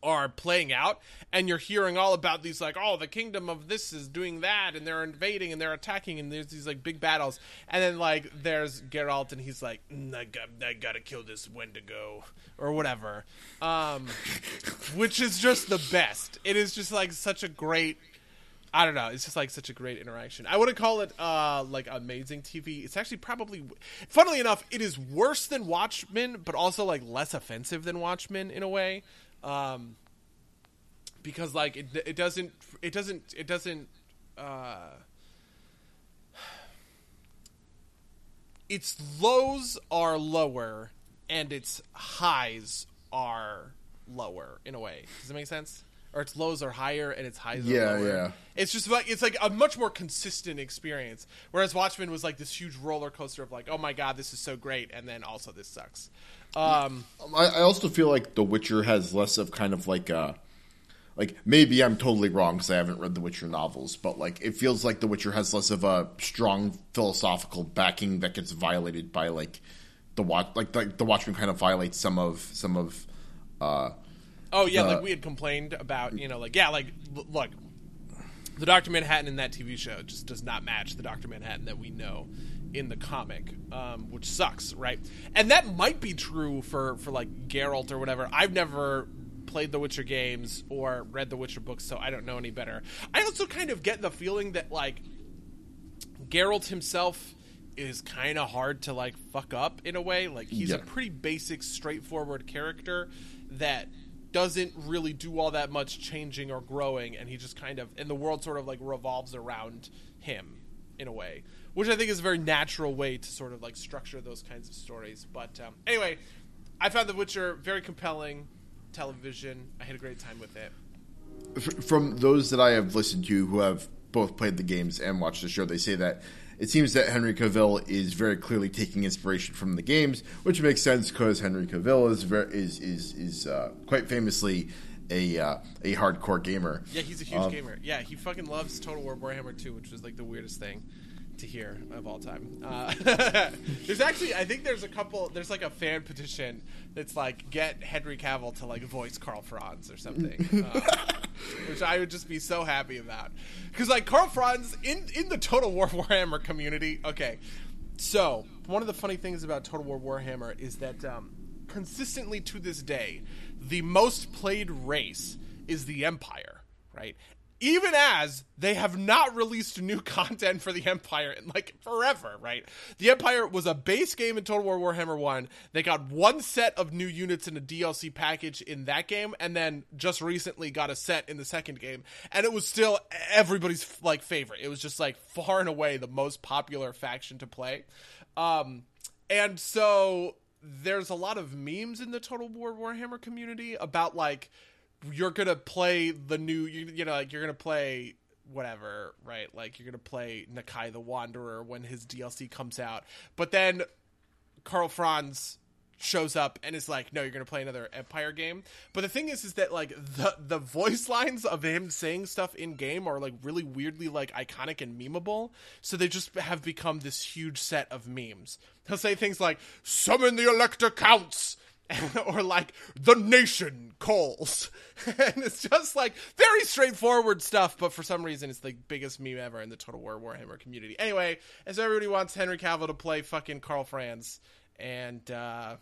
[SPEAKER 2] are playing out and you're hearing all about these like oh the kingdom of this is doing that and they're invading and they're attacking and there's these like big battles. And then like there's Geralt and he's like mm, I, got, I gotta kill this Wendigo or whatever. Um which is just the best. It is just like such a great I don't know. It's just like such a great interaction. I wouldn't call it uh like amazing TV. It's actually probably, funnily enough, it is worse than Watchmen, but also like less offensive than Watchmen in a way, um, because like it it doesn't it doesn't it doesn't uh. Its lows are lower and its highs are lower in a way. Does it make sense? Or its lows are higher and its highs are
[SPEAKER 1] Yeah,
[SPEAKER 2] lower.
[SPEAKER 1] yeah. yeah.
[SPEAKER 2] It's just like it's like a much more consistent experience. Whereas Watchmen was like this huge roller coaster of like, oh my god, this is so great, and then also this sucks. Um,
[SPEAKER 1] I, I also feel like The Witcher has less of kind of like a. Like maybe I'm totally wrong because I haven't read the Witcher novels, but like it feels like The Witcher has less of a strong philosophical backing that gets violated by like the watch, like the, the Watchmen kind of violates some of some of. uh
[SPEAKER 2] oh yeah,
[SPEAKER 1] Uh,
[SPEAKER 2] like we had complained about, you know, like yeah, like look, the Doctor Manhattan in that TV show just does not match the Doctor Manhattan that we know in the comic, um, which sucks, right? And that might be true for for like Geralt or whatever. I've never played the Witcher games or read the Witcher books, so I don't know any better. I also kind of get the feeling that like Geralt himself is kind of hard to like fuck up in a way. Like he's a pretty basic, straightforward character that doesn't really do all that much changing or growing, and he just kind of and the world sort of like revolves around him in a way, which I think is a very natural way to sort of like structure those kinds of stories. But um, anyway, I found The Witcher very compelling television. I had a great time with it.
[SPEAKER 1] from those that I have listened to who have both played the games and watched the show, they say that it seems that Henry Cavill is very clearly taking inspiration from the games, which makes sense because Henry Cavill is very, is is is uh, quite famously a uh, a hardcore gamer.
[SPEAKER 2] Yeah, he's a huge gamer. Yeah, he fucking loves Total War Warhammer 2, which was like the weirdest thing to hear of all time. Uh, [LAUGHS] there's actually, I think there's a couple. There's like a fan petition that's like get Henry Cavill to like voice Karl Franz or something, uh, [LAUGHS] which I would just be so happy about. Because like Karl Franz in in the Total War Warhammer community. Okay, so one of the funny things about Total War Warhammer is that um, consistently to this day, the most played race is the Empire, right? Even as they have not released new [LAUGHS] content for the Empire in like forever, right? The Empire was a base game in Total War Warhammer 1. They got one set of new units in a DLC package in that game, and then just recently got a set in the second game. And it was still everybody's like favorite. It was just like far and away the most popular faction to play. Um, and so there's a lot of memes in the Total War Warhammer community about like you're gonna play the new you, you know like you're gonna play whatever right like you're gonna play Nakai the Wanderer when his DLC comes out but then Karl Franz shows up and is like, "No, you're gonna play another Empire game." But the thing is, is that like the the voice lines of him saying stuff in game are like really weirdly like iconic and memeable. So they just have become this huge set of memes. He'll say things like, "Summon the Elector Counts." [LAUGHS] or like the nation calls. [LAUGHS] And it's just like very straightforward stuff but for some reason it's the biggest meme ever in the total war warhammer community. Anyway and so everybody wants henry cavill to play fucking karl franz. And uh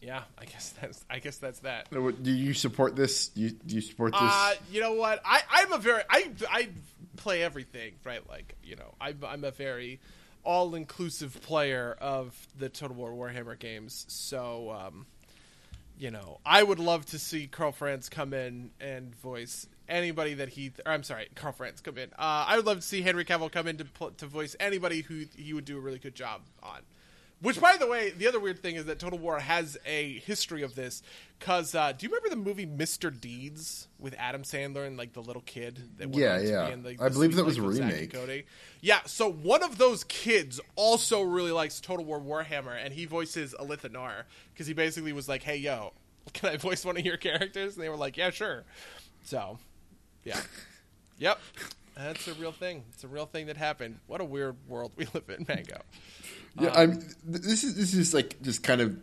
[SPEAKER 2] yeah i guess that's i guess that's that.
[SPEAKER 1] Do you support this? Do you, do you support this?
[SPEAKER 2] uh you know what? I i'm a very i i play everything right? Like you know i'm, I'm a very all-inclusive player of the total war warhammer games so um you know, I would love to see Karl Franz come in and voice anybody that he. Or I'm sorry, Karl Franz come in. Uh, I would love to see Henry Cavill come in to pl- to voice anybody who he would do a really good job on. Which, by the way, the other weird thing is that Total War has a history of this. Cause, uh, do you remember the movie Mr. Deeds with Adam Sandler and like the little kid? That went
[SPEAKER 1] Yeah,
[SPEAKER 2] on to be
[SPEAKER 1] yeah.
[SPEAKER 2] in, like,
[SPEAKER 1] I believe that was a
[SPEAKER 2] of Zack and
[SPEAKER 1] remake.
[SPEAKER 2] Cody. Yeah, so one of those kids also really likes Total War Warhammer, and he voices Alith Anar because he basically was like, "Hey, yo, can I voice one of your characters?" And they were like, "Yeah, sure." So, yeah, [LAUGHS] yep, that's a real thing. It's a real thing that happened. What a weird world we live in, Mango.
[SPEAKER 1] Yeah, um, I'm. This is this is like just kind of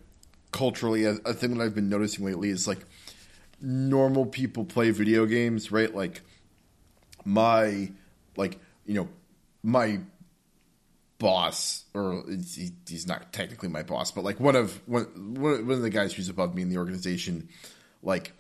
[SPEAKER 1] culturally a, a thing that I've been noticing lately. Is like normal people play video games, right? Like my, like you know, my boss, or he, he's not technically my boss, but like one of one one of the guys who's above me in the organization, like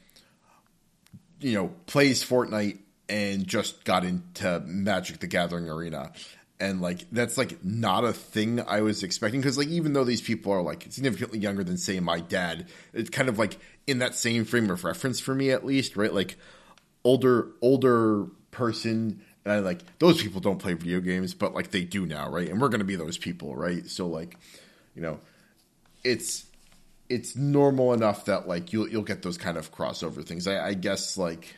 [SPEAKER 1] you know, plays Fortnite and just got into Magic the Gathering Arena. And like that's like not a thing I was expecting because like even though these people are like significantly younger than say my dad, it's kind of like in that same frame of reference for me at least, right? Like older older person and I like those people don't play video games, but like they do now, right? And we're gonna be those people, right? So like, you know, it's it's normal enough that like you'll you'll get those kind of crossover things. I, I guess like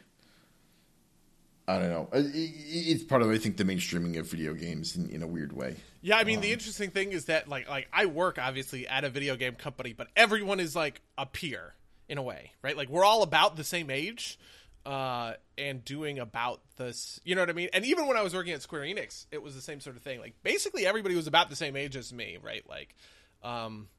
[SPEAKER 1] I don't know. It's part of I think the mainstreaming of video games in, in a weird way.
[SPEAKER 2] Yeah, I mean um, the interesting thing is that like like I work obviously at a video game company, but everyone is like a peer in a way, right? Like we're all about the same age. Uh, and doing about this, you know what I mean? And even when I was working at Square Enix, it was the same sort of thing. Like basically everybody was about the same age as me, right? Like, um,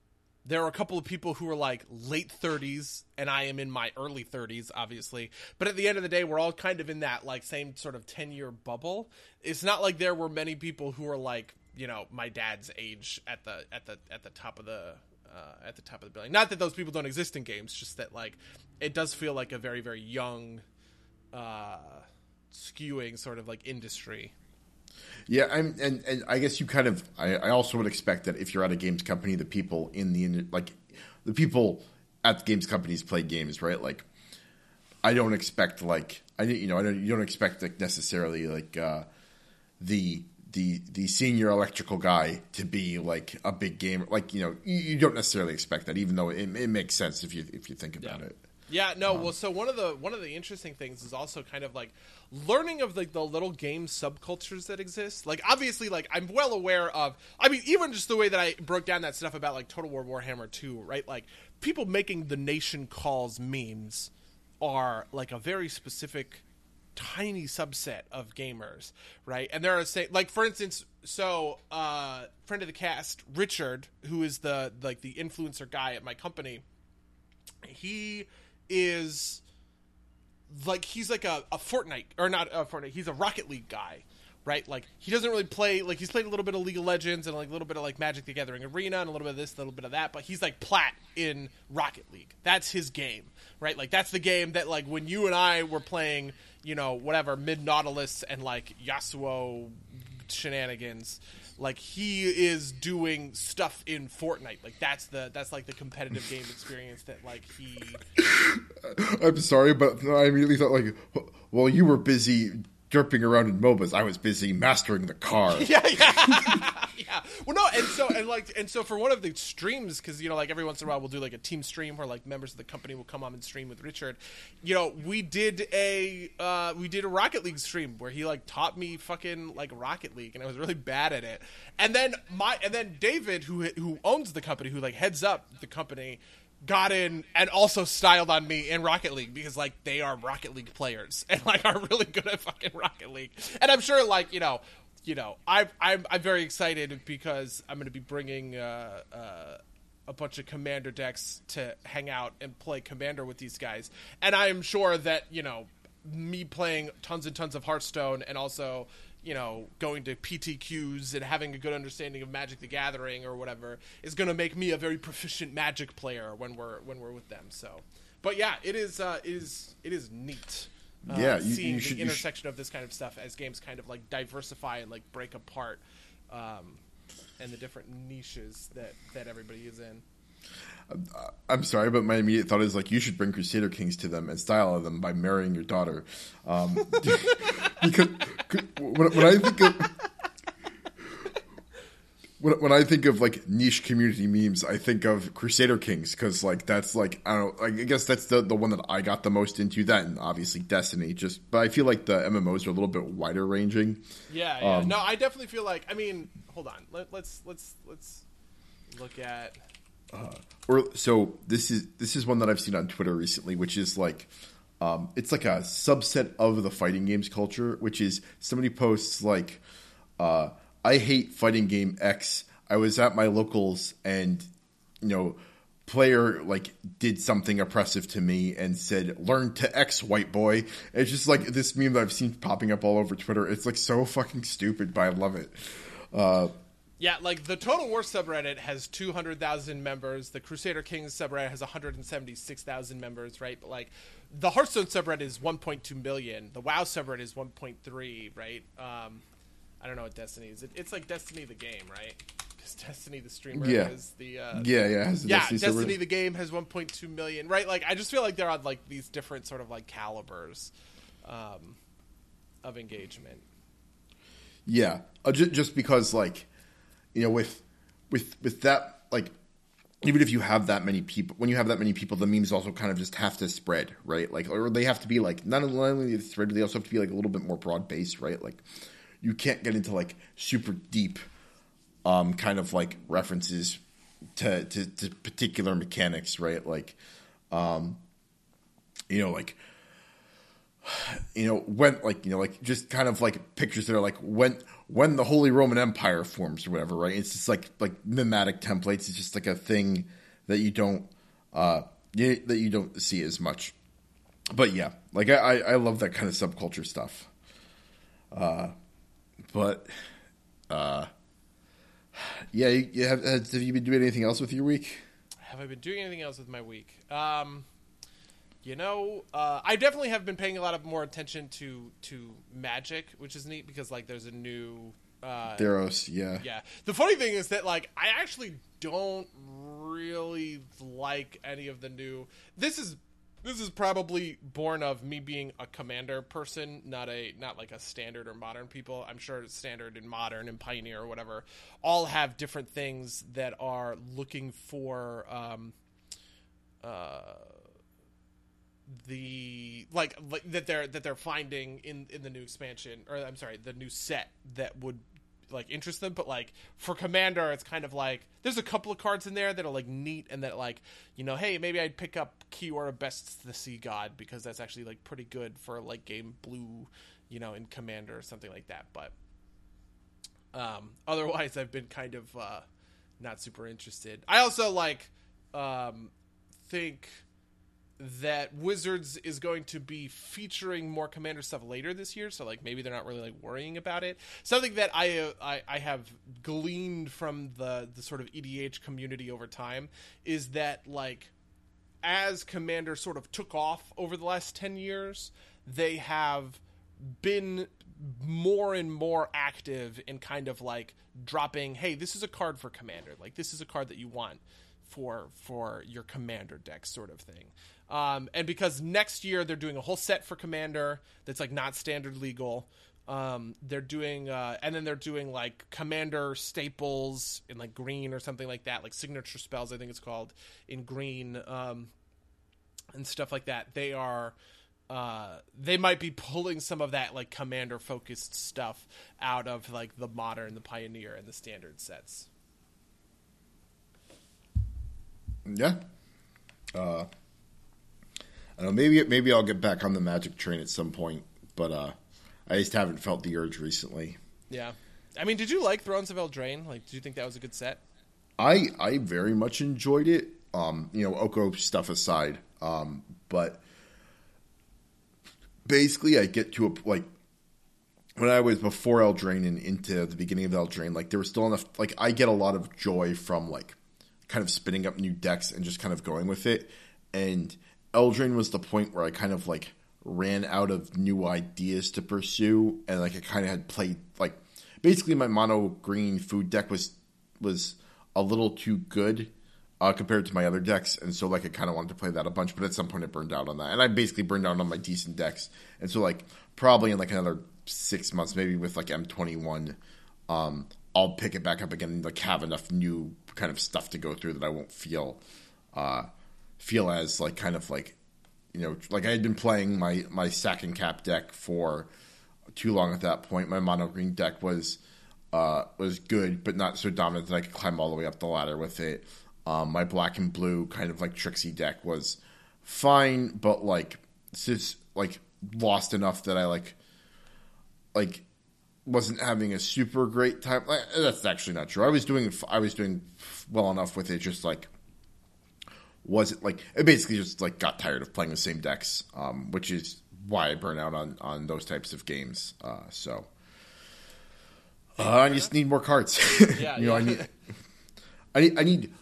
[SPEAKER 2] there are a couple of people who are like late 30s and i am in my early 30s obviously. But at the end of the day we're all kind of in that like same sort of 10 year bubble. It's not like there were many people who are like you know my dad's age at the at the at the top of the uh, at the top of the building. Not that those people don't exist in games just that like it does feel like a very very young uh skewing sort of like industry
[SPEAKER 1] yeah, I'm, and and I guess you kind of. I, I also would expect that if you're at a games company, the people in the like, the people at the games companies play games, right? Like, I don't expect like I you know I don't you don't expect like necessarily like uh, the the the senior electrical guy to be like a big gamer. Like you know you, you don't necessarily expect that, even though it, it, makes sense if you if you think about
[SPEAKER 2] yeah.
[SPEAKER 1] it.
[SPEAKER 2] Yeah, no. Um, well, so one of the one of the interesting things is also kind of like learning of like the little game subcultures that exist. Like obviously, like I'm well aware of. I mean, even just the way that I broke down that stuff about like Total War Warhammer 2, right? Like people making the nation calls memes are like a very specific tiny subset of gamers, right? And there are say like for instance, so uh friend of the cast, Richard, who is the like the influencer guy at my company, he is like he's like a, a Fortnite or not a Fortnite. He's a Rocket League guy, right? Like he doesn't really play. Like he's played a little bit of League of Legends and like a little bit of like Magic the Gathering Arena and a little bit of this, a little bit of that. But he's like plat in Rocket League. That's his game, right? Like that's the game that like when you and I were playing, you know, whatever mid Nautilus and like Yasuo shenanigans like he is doing stuff in Fortnite. Like that's the that's like the competitive game experience that like he. [LAUGHS]
[SPEAKER 1] I'm sorry, but I immediately thought like, well, you were busy derping around in MOBAs. I was busy mastering the car. [LAUGHS]
[SPEAKER 2] yeah, yeah. [LAUGHS] yeah. Well, no, and so and like and so for one of the streams, because you know, like every once in a while we'll do like a team stream where like members of the company will come on and stream with Richard. You know, we did a uh, we did a Rocket League stream where he like taught me fucking like Rocket League, and I was really bad at it. And then my and then David, who who owns the company, who like heads up the company got in and also styled on me in Rocket League because like they are Rocket League players [LAUGHS] and like are really good at fucking Rocket League. And I'm sure like you know you know, I, I'm I'm very excited because I'm going to be bringing uh, uh, a bunch of commander decks to hang out and play commander with these guys, and I am sure that you know me playing tons and tons of Hearthstone and also you know going to PTQs and having a good understanding of Magic the Gathering or whatever is going to make me a very proficient Magic player when we're when we're with them. So, but yeah, it is uh, it is it is neat. Uh,
[SPEAKER 1] yeah, you,
[SPEAKER 2] seeing
[SPEAKER 1] you should,
[SPEAKER 2] the intersection should... of this kind of stuff as games kind of like diversify and like break apart, um, and the different niches that that everybody is in.
[SPEAKER 1] I'm sorry, but my immediate thought is like you should bring Crusader Kings to them and style them by marrying your daughter. Um, [LAUGHS] because when, when I think of when, when I think of like niche community memes, I think of Crusader Kings because like that's like I don't I guess that's the the one that I got the most into. That and obviously Destiny. Just but I feel like the MMOs are a little bit wider ranging.
[SPEAKER 2] Yeah, yeah. Um, no, I definitely feel like. I mean, hold on. Let, let's let's let's look at.
[SPEAKER 1] Uh, or so this is this is one that I've seen on Twitter recently, which is like. Um, it's like a subset of the fighting games culture, which is somebody posts like, uh, I hate fighting game X. I was at my locals and you know player like did something oppressive to me and said learn to x white boy it's just like this meme that i've seen popping up all over twitter it's like so fucking stupid but i love it uh,
[SPEAKER 2] Yeah, like the Total War subreddit has 200,000 members. The Crusader Kings subreddit has 176,000 members, right? But like the Hearthstone subreddit is 1.2 million. The WoW subreddit is 1.3, right? Um, I don't know what Destiny is. It, it's like Destiny the game, right? Because [LAUGHS] Destiny the streamer
[SPEAKER 1] Yeah.
[SPEAKER 2] is the uh,
[SPEAKER 1] Yeah, yeah. has the
[SPEAKER 2] yeah,
[SPEAKER 1] Destiny
[SPEAKER 2] Destiny, the game has 1.2 million, right? Like I just feel like they're on like these different sort of like calibers um, of engagement.
[SPEAKER 1] Yeah, uh, just, just because like you know with with with that like even if you have that many people when you have that many people the memes also kind of just have to spread right? Like or they have to be like not only the spread but they also have to be like a little bit more broad based right? Like you can't get into like super deep um kind of like references to to, to particular mechanics right? Like um you know like you know when like you know like just kind of like pictures that are like when when the Holy Roman Empire forms or whatever, right? It's just like like mimetic templates. It's just like a thing that you don't uh you, that you don't see as much. But yeah, like I I, love that kind of subculture stuff. Uh, but uh, yeah, you, you have have you been doing anything else with your week?
[SPEAKER 2] Have I been doing anything else with my week? Um, you know, uh, I definitely have been paying a lot of more attention to to Magic, which is neat because like there's a new. Uh,
[SPEAKER 1] Theros, yeah,
[SPEAKER 2] yeah. The funny thing is that like I actually don't really like any of the new. This is this is probably born of me being a commander person, not a not like a standard or modern people. I'm sure standard and modern and pioneer or whatever all have different things that are looking for um uh the like, like that they're that they're finding in in the new expansion or I'm sorry the new set that would like interest them. But like for commander it's kind of like there's a couple of cards in there that are like neat and that like you know hey maybe i'd pick up of best the sea god because that's actually like pretty good for like game blue you know in commander or something like that. But um [LAUGHS] otherwise i've been kind of uh not super interested. I also like um think that Wizards is going to be featuring more Commander stuff later this year, so like maybe they're not really like worrying about it. Something that I uh, I, I have gleaned from the the sort of EDH community over time is that like as Commander sort of took off over the last ten years, they have been more and more active in kind of like dropping, hey, this is a card for Commander, like this is a card that you want for for your Commander deck, sort of thing. Um, and because next year they're doing a whole set for Commander that's like not standard legal. Um, they're doing, uh, and then they're doing like Commander staples in like green or something like that, like signature spells, I think it's called in green, um, and stuff like that. They are, uh, they might be pulling some of that like Commander focused stuff out of like the modern, the Pioneer, and the standard sets.
[SPEAKER 1] Yeah. Uh, I don't know. Maybe maybe I'll get back on the Magic train at some point, but uh, I just haven't felt the urge recently.
[SPEAKER 2] Yeah. I mean, did you like Thrones of Eldraine? Like, did you think that was a good set?
[SPEAKER 1] I I very much enjoyed it. Um, you know, Oko stuff aside, um, but basically, I get to a like when I was before Eldraine and into the beginning of Eldraine, like there was still enough. Like I get a lot of joy from like kind of spinning up new decks and just kind of going with it. And Eldraine was the point where I kind of like ran out of new ideas to pursue, and like I kind of had played like basically my mono green food deck was was a little too good uh, compared to my other decks, and so like I kind of wanted to play that a bunch, but at some point I burned out on that, and I basically burned out on my decent decks, and so like probably in like another six months, maybe with like M twenty one, um, I'll pick it back up again, and like have enough new kind of stuff to go through that I won't feel uh, feel as like kind of like you know like I had been playing my my sack and cap deck for too long at that point. My mono green deck was uh, was good, but not so dominant that I could climb all the way up the ladder with it. Um, my black and blue kind of like Trixie deck was fine, but like just like lost enough that I like like wasn't having a super great time. Like, that's actually not true. I was doing I was doing well enough with it. Just like was it like it basically just like got tired of playing the same decks, um, which is why I burn out on on those types of games. Uh, so Uh, I just need more cards. [LAUGHS]
[SPEAKER 2] Yeah,
[SPEAKER 1] you know, I
[SPEAKER 2] yeah.
[SPEAKER 1] need, I need, I need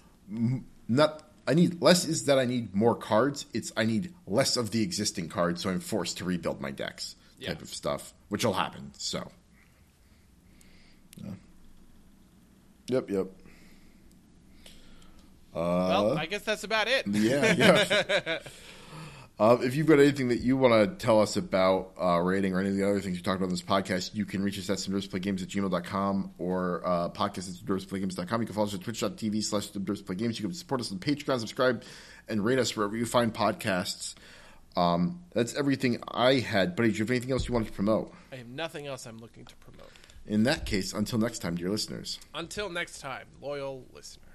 [SPEAKER 1] not. I need less is that I need more cards. It's I need less of the existing cards, so I'm forced to rebuild my decks type
[SPEAKER 2] Yeah.
[SPEAKER 1] of stuff, which will happen. So, yep, yep.
[SPEAKER 2] Well, I guess that's about it.
[SPEAKER 1] Yeah, [LAUGHS] yeah. uh, if you've got anything that you want to tell us about uh, raiding or any of the other things you talked about in this podcast, you can reach us at games at gmail.com or uh, podcast at games.com. You can follow us at twitch.tv slash games. You can support us on Patreon, subscribe, and rate us wherever you find podcasts. Um, that's everything I had. Buddy, do you have anything else you wanted to promote?
[SPEAKER 2] I have nothing else I'm looking to promote.
[SPEAKER 1] In that case, until next time, dear listeners.
[SPEAKER 2] Until next time, loyal listeners.